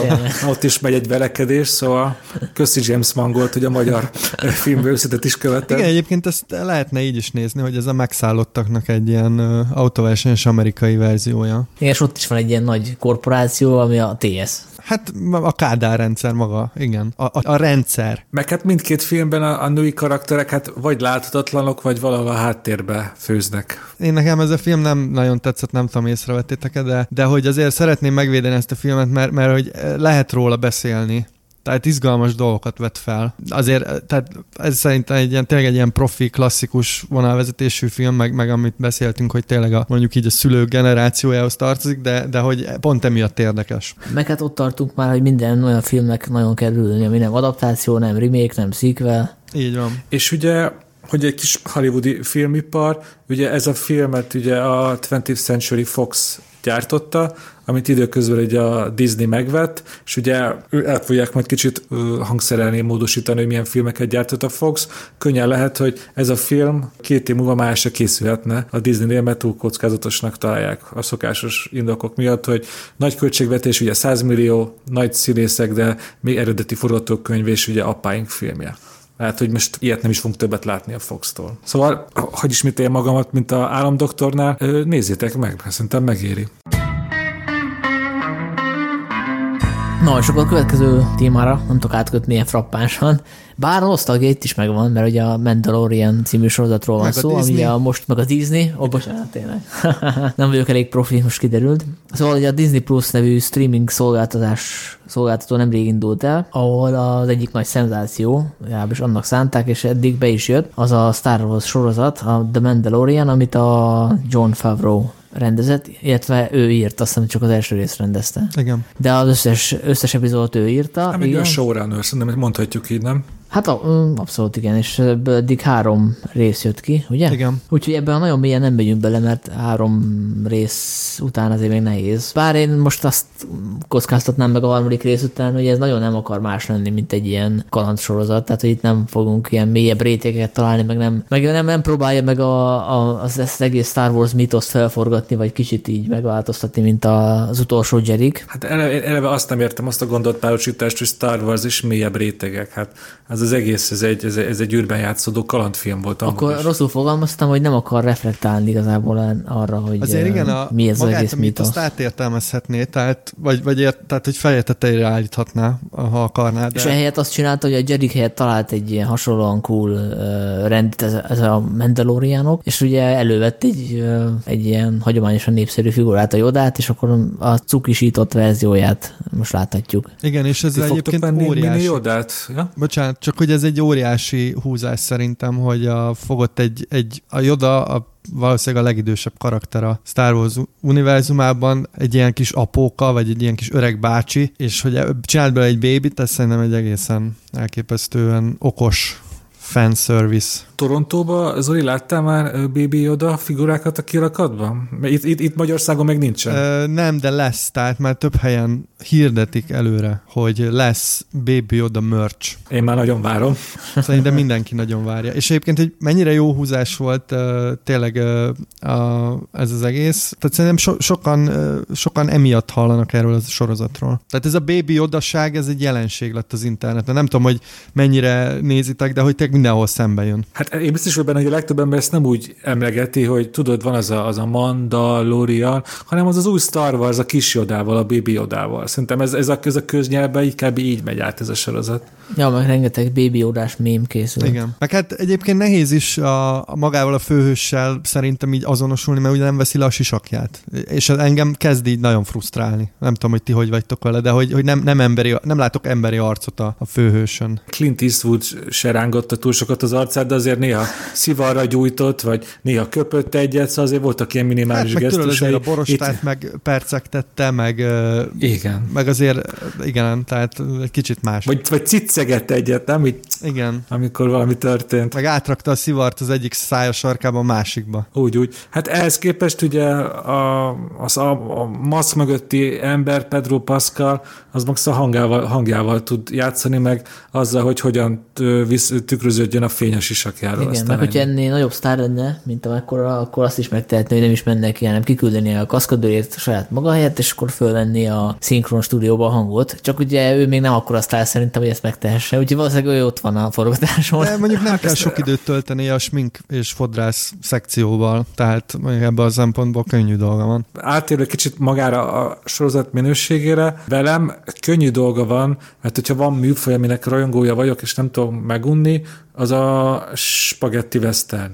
Ott is megy egy verekedés, szóval köszi James Mangolt, hogy a magyar filmbőrszítet is követett. Igen, egyébként ezt lehetne így is nézni, hogy ez a megszállottaknak egy ilyen autóversenyes amerikai verziója. Igen, és ott is van egy ilyen nagy korporáció, ami a TS. Hát a Kádár rendszer maga, igen. A, a, a rendszer. Meg hát mindkét filmben a, a női karakterek hát vagy láthatatlanok, vagy valahol a háttérbe főznek. Én nekem ez a film nem nagyon tetszett, nem tudom észrevettétek de, de hogy azért szeretném megvédeni ezt a filmet, mert, mert hogy lehet róla beszélni tehát izgalmas dolgokat vet fel. Azért, tehát ez szerintem egy ilyen, tényleg egy ilyen profi, klasszikus vonalvezetésű film, meg, meg amit beszéltünk, hogy tényleg a, mondjuk így a szülő generációjához tartozik, de, de hogy pont emiatt érdekes. Meg hát ott tartunk már, hogy minden olyan filmnek nagyon kell ülni, ami nem adaptáció, nem remake, nem sequel. Így van. És ugye hogy egy kis hollywoodi filmipar, ugye ez a filmet ugye a 20th Century Fox gyártotta, amit időközben ugye a Disney megvett, és ugye el fogják majd kicsit hangszerelni, módosítani, hogy milyen filmeket gyártott a Fox. Könnyen lehet, hogy ez a film két év múlva már se készülhetne a Disney-nél, mert túl kockázatosnak találják a szokásos indokok miatt, hogy nagy költségvetés, ugye 100 millió, nagy színészek, de még eredeti forgatókönyv és ugye apáink filmje. Lehet, hogy most ilyet nem is fogunk többet látni a Fox-tól. Szóval, hogy ismételjem magamat, mint a államdoktornál, nézzétek meg, szerintem megéri. Na, és akkor a következő témára nem tudok átkötni ilyen frappánsan. Bár a nosztalgia itt is megvan, mert ugye a Mandalorian című sorozatról van meg szó, ami a most meg a Disney, ó, oh, bocsánat, tényleg. nem vagyok elég profi, most kiderült. Szóval ugye a Disney Plus nevű streaming szolgáltatás szolgáltató nemrég indult el, ahol az egyik nagy szenzáció, legalábbis annak szánták, és eddig be is jött, az a Star Wars sorozat, a The Mandalorian, amit a John Favreau rendezett, illetve ő írt, azt hiszem csak az első részt rendezte. Igen. De az összes, összes epizódot ő írta. Hát még a showrunner, szerintem mondhatjuk így, nem? Hát abszolút igen, és ebből eddig három rész jött ki, ugye? Igen. Úgyhogy ebben nagyon mélyen nem megyünk bele, mert három rész után azért még nehéz. Bár én most azt kockáztatnám meg a harmadik rész után, hogy ez nagyon nem akar más lenni, mint egy ilyen kalandsorozat, tehát hogy itt nem fogunk ilyen mélyebb rétegeket találni, meg nem, meg nem, nem próbálja meg a, a, az, az egész Star Wars mitoszt felforgatni, vagy kicsit így megváltoztatni, mint az utolsó Jedi. Hát eleve, eleve azt nem értem, azt a gondolatpárosítást, hogy Star Wars is mélyebb rétegek. Hát az az az egész, ez egy, ez, ez egy űrben játszódó kalandfilm volt. Akkor is. rosszul fogalmaztam, hogy nem akar reflektálni igazából arra, hogy Azért igen, a, mi ez az egész mit azt átértelmezhetné, tehát, vagy, vagy ért, tehát, hogy feje tetejére állíthatná, ha akarná. De... És ehelyett azt csinálta, hogy a Jedi helyett talált egy ilyen hasonlóan cool uh, rendet, ez, ez a Mandalorianok, és ugye elővett egy, uh, egy ilyen hagyományosan népszerű figurát, a Jodát, és akkor a cukisított verzióját most láthatjuk. Igen, és ez Ti egyébként óriási. Jodát? Ja? Bocsánat, csak hogy ez egy óriási húzás szerintem, hogy a, fogott egy, egy a Joda a valószínűleg a legidősebb karakter a Star Wars univerzumában, egy ilyen kis apóka, vagy egy ilyen kis öreg bácsi, és hogy csinált bele egy bébit, ez szerintem egy egészen elképesztően okos fanservice. Torontóba, Zoli, láttál már Baby Yoda figurákat a kirakatban? Itt, itt, itt Magyarországon meg nincsen. Ö, nem, de lesz, tehát már több helyen hirdetik előre, hogy lesz Baby Yoda merch. Én már nagyon várom. Szerintem mindenki nagyon várja. És egyébként, hogy mennyire jó húzás volt tényleg a, ez az egész. Tehát szerintem so, sokan, sokan emiatt hallanak erről a sorozatról. Tehát ez a Baby Yoda-ság, ez egy jelenség lett az interneten. Nem tudom, hogy mennyire nézitek, de hogy tényleg mindenhol szembe jön. Hát én biztos vagyok benne, hogy a legtöbb ember ezt nem úgy emlegeti, hogy tudod, van az a, az a Mandalorian, hanem az az új Star Wars a kis jodával, a baby jodával. Szerintem ez, ez, a, ez a köznyelben inkább így megy át ez a sorozat. Ja, meg rengeteg baby jodás mém készül. Igen. Meg hát egyébként nehéz is a, a magával a főhőssel szerintem így azonosulni, mert ugye nem veszi le a sisakját. És ez engem kezd így nagyon frusztrálni. Nem tudom, hogy ti hogy vagytok vele, de hogy, hogy nem, nem, emberi, nem látok emberi arcot a, a főhősön. Clint Eastwood se rángotta túl sokat az arcát, de azért néha szivarra gyújtott, vagy néha köpött egyet, szóval azért voltak ilyen minimális hát, gesztusai. a borostát Itt... meg percegtette, meg, igen. meg azért, igen, tehát egy kicsit más. Vagy, vagy cicegett egyet, nem? Így, igen. Amikor valami történt. Meg átrakta a szivart az egyik szája sarkába a másikba. Úgy, úgy. Hát ehhez képest ugye a, az a, a maszk mögötti ember, Pedro Pascal, az max a hangjával, hangjával tud játszani, meg azzal, hogy hogyan visz, tükröződjön a fény a sisakjáról. Igen, meg hogyha ennél nagyobb sztár lenne, mint amekkora, akkor azt is megtehetné, hogy nem is mennek ki, hanem kiküldeni a kaszkadőrét a saját maga helyett, és akkor fölvenni a szinkron stúdióba a hangot. Csak ugye ő még nem akkor sztár szerintem, hogy ezt megtehesse, úgyhogy valószínűleg ő ott van a forgatáson. De mondjuk nem kell sok időt tölteni a smink és fodrász szekcióval, tehát ebben a szempontból könnyű dolga van. Átérve kicsit magára a sorozat minőségére, velem könnyű dolga van, mert hogyha van műfaj, aminek rajongója vagyok, és nem tudom megunni, az a spagetti western.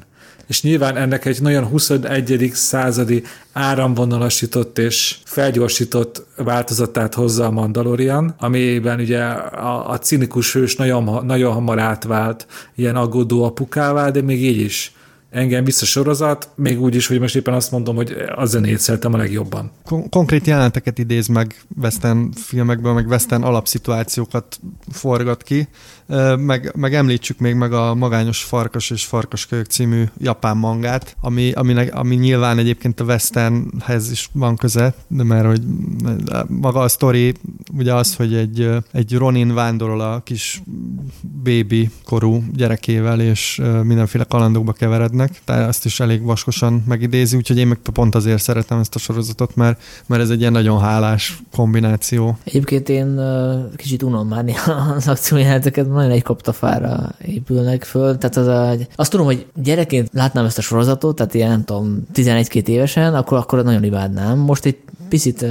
És nyilván ennek egy nagyon 21. századi áramvonalasított és felgyorsított változatát hozza a Mandalorian, amiben ugye a, a cinikus hős nagyon, nagyon hamar átvált ilyen aggódó apukává, de még így is engem vissza sorozat, még úgy is, hogy most éppen azt mondom, hogy a zenét szeretem a legjobban. Kon- konkrét jeleneteket idéz meg western filmekből, meg western alapszituációkat forgat ki, meg, meg említsük még meg a Magányos Farkas és Farkaskölyök című japán mangát, ami, ami, ami nyilván egyébként a westernhez is van köze, de mert hogy maga a sztori ugye az, hogy egy, egy Ronin vándorol a kis bébi korú gyerekével, és mindenféle kalandokba keverednek, tehát azt is elég vaskosan megidézi, úgyhogy én meg pont azért szeretem ezt a sorozatot, mert, mert ez egy ilyen nagyon hálás kombináció. Egyébként én kicsit unom már az akciójelenteket, nagyon egy kaptafára épülnek föl. Tehát az a, azt tudom, hogy gyerekként látnám ezt a sorozatot, tehát ilyen nem tudom, 11-2 évesen, akkor, akkor nagyon imádnám. Most egy picit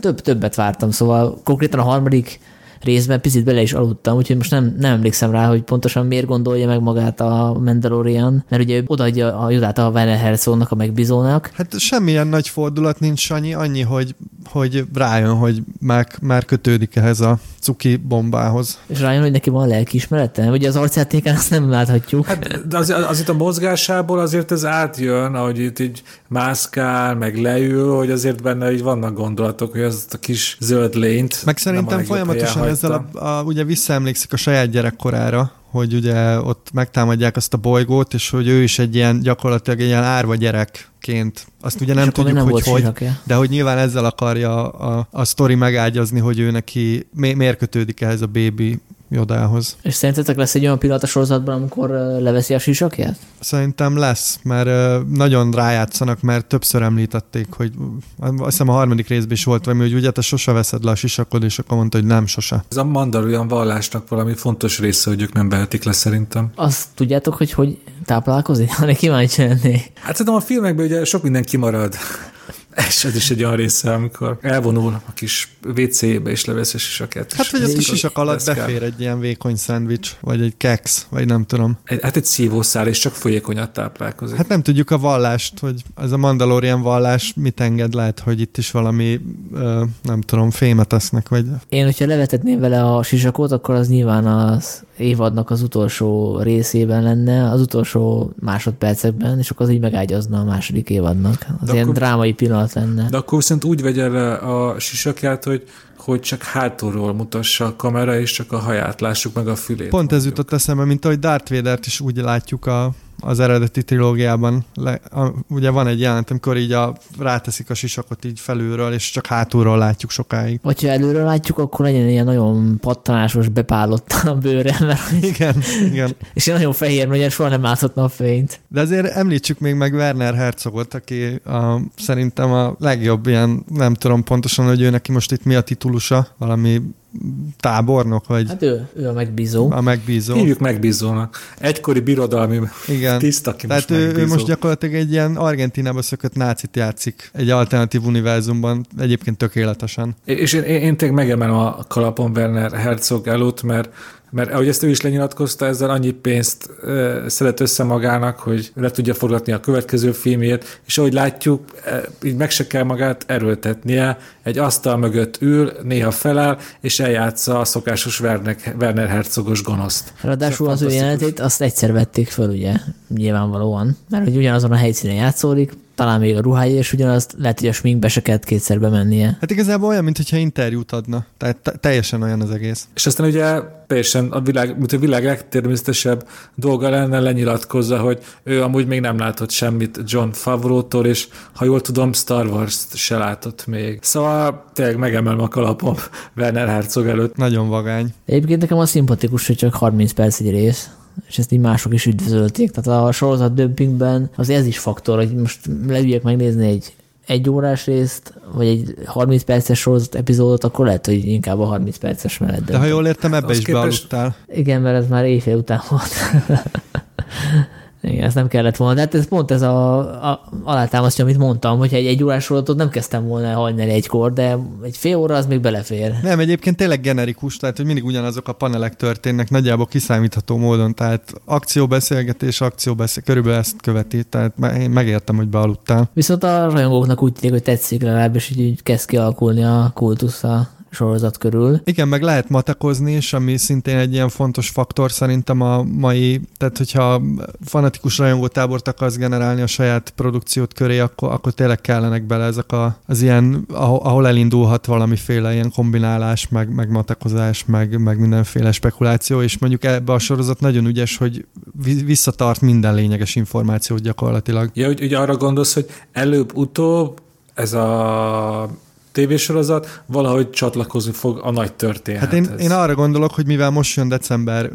több, többet vártam, szóval konkrétan a harmadik részben picit bele is aludtam, úgyhogy most nem, nem emlékszem rá, hogy pontosan miért gondolja meg magát a Mandalorian, mert ugye ő odaadja a judát a Werner Herzognak, a megbízónak. Hát semmilyen nagy fordulat nincs, Sanyi, annyi, hogy, hogy rájön, hogy már, már kötődik ehhez a cuki bombához. És rájön, hogy neki van lelkiismerete? Ugye az arcjátékán azt nem láthatjuk. Hát, de az, az itt a mozgásából azért ez átjön, ahogy itt így mászkál, meg leül, hogy azért benne így vannak gondolatok, hogy az a kis zöld lényt. Meg szerintem folyamatosan ezzel a, a, ugye visszaemlékszik a saját gyerekkorára, hogy ugye ott megtámadják azt a bolygót, és hogy ő is egy ilyen gyakorlatilag egy ilyen árva gyerekként. Azt ugye nem tudjuk, nem hogy hogy, de hogy nyilván ezzel akarja a, a, sztori megágyazni, hogy ő neki mi, miért kötődik ehhez a baby Jodához. És szerintetek lesz egy olyan pillanat a sorozatban, amikor leveszi a sisakját? Szerintem lesz, mert nagyon rájátszanak, mert többször említették, hogy azt hiszem a harmadik részben is volt valami, hogy ugye te sose veszed le a sisakod, és akkor mondta, hogy nem sose. Ez a mandalorian vallásnak valami fontos része, hogy ők nem vehetik le szerintem. Azt tudjátok, hogy hogy táplálkozik? Ha kíváncsi lennék. Hát szerintem a filmekben ugye sok minden kimarad. És ez is egy olyan része, amikor elvonul a kis WC-be és levesz a sisakát. Hát, vagy a sisak alatt deszkál. befér egy ilyen vékony szendvics, vagy egy keks, vagy nem tudom. Egy, hát egy szívószál, és csak folyékonyat táplálkozik. Hát nem tudjuk a vallást, hogy ez a Mandalorian vallás mit enged, lehet, hogy itt is valami, ö, nem tudom, fémet esznek, vagy... Én, hogyha levetetném vele a sisakot, akkor az nyilván az évadnak az utolsó részében lenne, az utolsó másodpercekben, és akkor az így megágyazna a második évadnak. Az De ilyen akkor- drámai pillanat lenne. De akkor viszont úgy vegye le a sisakját, hogy, hogy csak hátulról mutassa a kamera, és csak a haját lássuk meg a fülét. Pont ez mondjuk. jutott eszembe, mint ahogy Darth Vader-t is úgy látjuk a, az eredeti trilógiában. Le, a, ugye van egy jelent, amikor így a, ráteszik a sisakot így felülről, és csak hátulról látjuk sokáig. Vagy ha előre látjuk, akkor legyen ilyen nagyon pattanásos, bepálott a bőre, mert, Igen, igen. és ilyen nagyon fehér, mert soha nem láthat napfényt. De azért említsük még meg Werner Herzogot, aki a, szerintem a legjobb ilyen, nem tudom pontosan, hogy ő neki most itt mi a titulusa, valami tábornok, vagy Hát ő, ő a megbízó. a megbízó. Hívjuk megbízónak. Egykori birodalmi Igen. tiszt, aki Tehát most ő, megbízó. ő most gyakorlatilag egy ilyen Argentinába szökött nácit játszik egy alternatív univerzumban, egyébként tökéletesen. És én, én, én tényleg megemelem a kalapon Werner Herzog előtt, mert mert ahogy ezt ő is lenyilatkozta, ezzel annyi pénzt ö, szedett össze magának, hogy le tudja forgatni a következő filmjét, és ahogy látjuk, e, így meg se kell magát erőltetnie, egy asztal mögött ül, néha feláll, és eljátsza a szokásos Werner, Werner Herzogos gonoszt. Ráadásul az ő jelenetét azt egyszer vették föl, ugye, nyilvánvalóan. Mert hogy ugyanazon a helyszínen játszódik, talán még a ruhája, és ugyanazt lehet, hogy a sminkbe se kellett kétszer bemennie. Hát igazából olyan, mintha interjút adna. Tehát te- teljesen olyan az egész. És aztán ugye teljesen a világ, mint a világ legtermészetesebb dolga lenne lenyilatkozza, hogy ő amúgy még nem látott semmit John Favreau-tól, és ha jól tudom, Star Wars-t se látott még. Szóval tényleg megemelem a kalapom Werner Herzog előtt. Nagyon vagány. Egyébként nekem az szimpatikus, hogy csak 30 perc egy rész, és ezt így mások is üdvözölték. Tehát a sorozat dömpingben az ez is faktor, hogy most leüljek megnézni egy egy órás részt, vagy egy 30 perces sorozat epizódot, akkor lehet, hogy inkább a 30 perces mellett. De ha jól értem, ebbe Az is képest- bealudtál. Igen, mert ez már éjfél után volt. Igen, ez nem kellett volna. De hát ez pont ez a, a alátámasztja, amit mondtam, hogyha egy egy órás sorozatot nem kezdtem volna hajnali egykor, de egy fél óra az még belefér. Nem, egyébként tényleg generikus, tehát hogy mindig ugyanazok a panelek történnek, nagyjából kiszámítható módon, tehát akcióbeszélgetés, akcióbeszél, körülbelül ezt követi, tehát én megértem, hogy bealudtál. Viszont a rajongóknak úgy tűnik, hogy tetszik legalábbis, így, így kezd kialakulni a kultusz a sorozat körül. Igen, meg lehet matekozni is, ami szintén egy ilyen fontos faktor szerintem a mai, tehát hogyha fanatikus rajongótábort akarsz generálni a saját produkciót köré, akkor, akkor tényleg kellenek bele ezek a, az ilyen, ahol, elindulhat valamiféle ilyen kombinálás, meg, meg matekozás, meg, meg mindenféle spekuláció, és mondjuk ebbe a sorozat nagyon ügyes, hogy vi- visszatart minden lényeges információt gyakorlatilag. Ja, ugye arra gondolsz, hogy előbb-utóbb ez a tévésorozat valahogy csatlakozni fog a nagy történethez. Hát én, én arra gondolok, hogy mivel most jön december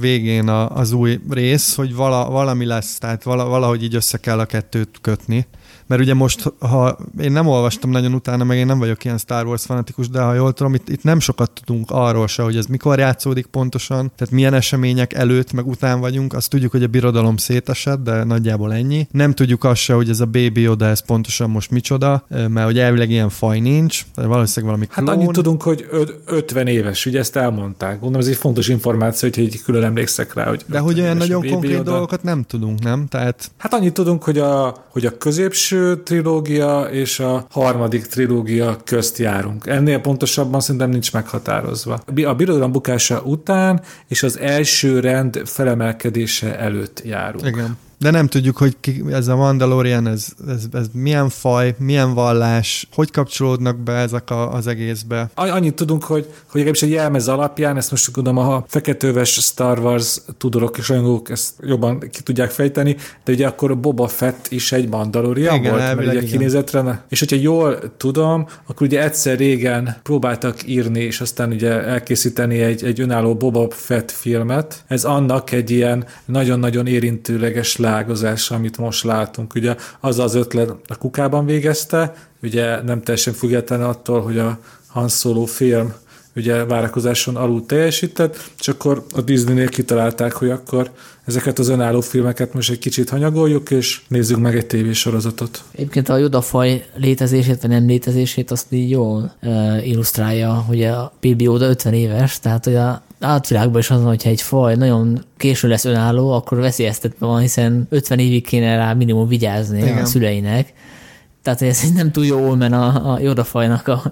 végén az új rész, hogy vala, valami lesz, tehát vala, valahogy így össze kell a kettőt kötni. Mert ugye most, ha én nem olvastam nagyon utána, meg én nem vagyok ilyen Star Wars fanatikus, de ha jól tudom, itt, itt nem sokat tudunk arról se, hogy ez mikor játszódik pontosan, tehát milyen események előtt, meg után vagyunk. Azt tudjuk, hogy a birodalom szétesett, de nagyjából ennyi. Nem tudjuk azt se, hogy ez a Baby Yoda, ez pontosan most micsoda, mert hogy elvileg ilyen faj nincs, valószínűleg valami Hát klón. annyit tudunk, hogy öt- 50 éves, ugye ezt elmondták. Gondolom, ez egy fontos információ, hogy így külön emlékszek rá, hogy De 50 hogy olyan nagyon konkrét Yoda. dolgokat nem tudunk, nem? Tehát Hát annyit tudunk, hogy a, hogy a középső trilógia és a harmadik trilógia közt járunk. Ennél pontosabban szerintem nincs meghatározva. A birodalom bukása után és az első rend felemelkedése előtt járunk. igen. De nem tudjuk, hogy ki, ez a Mandalorian, ez, ez, ez milyen faj, milyen vallás, hogy kapcsolódnak be ezek a, az egészbe. Annyit tudunk, hogy, hogy legalábbis egy jelmez alapján, ezt most gondolom, a feketőves Star Wars tudorok és rajongók ezt jobban ki tudják fejteni, de ugye akkor Boba Fett is egy Mandalorian igen, volt, mert ugye kinézetre. És hogyha jól tudom, akkor ugye egyszer régen próbáltak írni, és aztán ugye elkészíteni egy, egy önálló Boba Fett filmet. Ez annak egy ilyen nagyon-nagyon érintőleges lágozás, amit most látunk. Ugye az az ötlet a kukában végezte, ugye nem teljesen független attól, hogy a Han Solo film ugye várakozáson alul teljesített, és akkor a Disney-nél kitalálták, hogy akkor ezeket az önálló filmeket most egy kicsit hanyagoljuk, és nézzük meg egy tévésorozatot. Egyébként a jodafaj létezését, vagy nem létezését azt így jól uh, illusztrálja, hogy a Baby Yoda 50 éves, tehát hogy a átvilágban is az van, hogyha egy faj nagyon késő lesz önálló, akkor veszélyeztetve van, hiszen 50 évig kéne rá minimum vigyázni Igen. a szüleinek, tehát ez nem túl jó men a, a jodafajnak a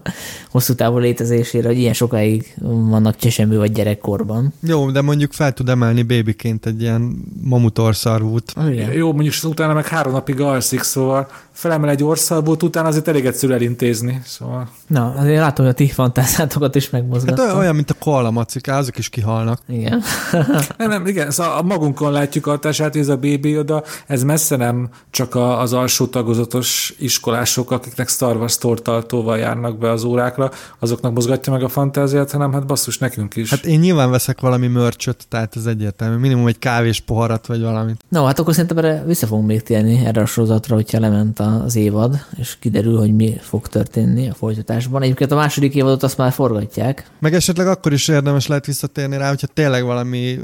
hosszú távú létezésére, hogy ilyen sokáig vannak csesemű vagy gyerekkorban. Jó, de mondjuk fel tud emelni bébiként egy ilyen mamutorszarvút. Oh, Jó, mondjuk utána meg három napig alszik, szóval felemel egy orszalbút, utána azért elég egyszerű elintézni. Szóval... Na, azért látom, hogy a ti fantázátokat is megmozgattam. Hát olyan, mint a koala macika, azok is kihalnak. Igen. nem, nem, igen, szóval a magunkon látjuk a hatását, ez a bébi oda, ez messze nem csak a, az alsó tagozatos iskolások, akiknek Star Wars tortaltóval járnak be az órákra, azoknak mozgatja meg a fantáziát, hanem hát basszus nekünk is. Hát én nyilván veszek valami mörcsöt, tehát ez egyértelmű. Minimum egy kávés poharat, vagy valamit. No, hát akkor szerintem erre vissza fogunk még térni erre a sorozatra, hogyha lement a az évad, és kiderül, hogy mi fog történni a folytatásban. Egyébként a második évadot azt már forgatják. Meg esetleg akkor is érdemes lehet visszatérni rá, hogyha tényleg valami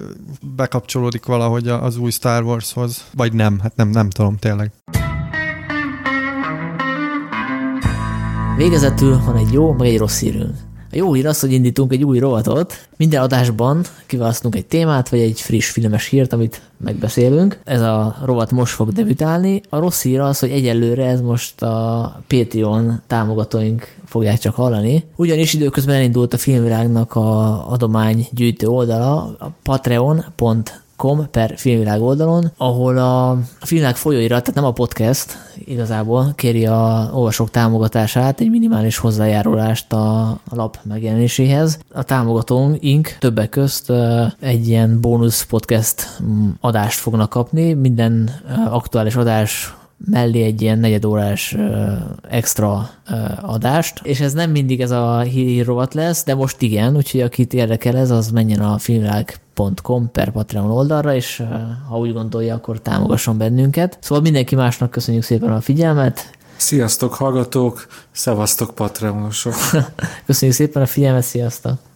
bekapcsolódik valahogy az új Star Warshoz. Vagy nem, hát nem, nem tudom tényleg. Végezetül van egy jó, meg egy rossz hírünk. A jó hír az, hogy indítunk egy új rovatot. Minden adásban kiválasztunk egy témát, vagy egy friss filmes hírt, amit megbeszélünk. Ez a rovat most fog debütálni. A rossz hír az, hogy egyelőre ez most a Patreon támogatóink fogják csak hallani. Ugyanis időközben elindult a filmvilágnak a adománygyűjtő oldala, a patreon.com com per filmvilág oldalon, ahol a filmvilág folyóirat, tehát nem a podcast igazából kéri a olvasók támogatását, egy minimális hozzájárulást a, a lap megjelenéséhez. A támogatónk ink többek közt egy ilyen bónusz podcast mm, adást fognak kapni, minden aktuális adás mellé egy ilyen negyedórás extra adást, és ez nem mindig ez a hírrovat lesz, de most igen, úgyhogy akit érdekel ez, az menjen a filmvilág.com per Patreon oldalra, és ha úgy gondolja, akkor támogasson bennünket. Szóval mindenki másnak köszönjük szépen a figyelmet. Sziasztok hallgatók, szevasztok Patreonosok. köszönjük szépen a figyelmet, sziasztok!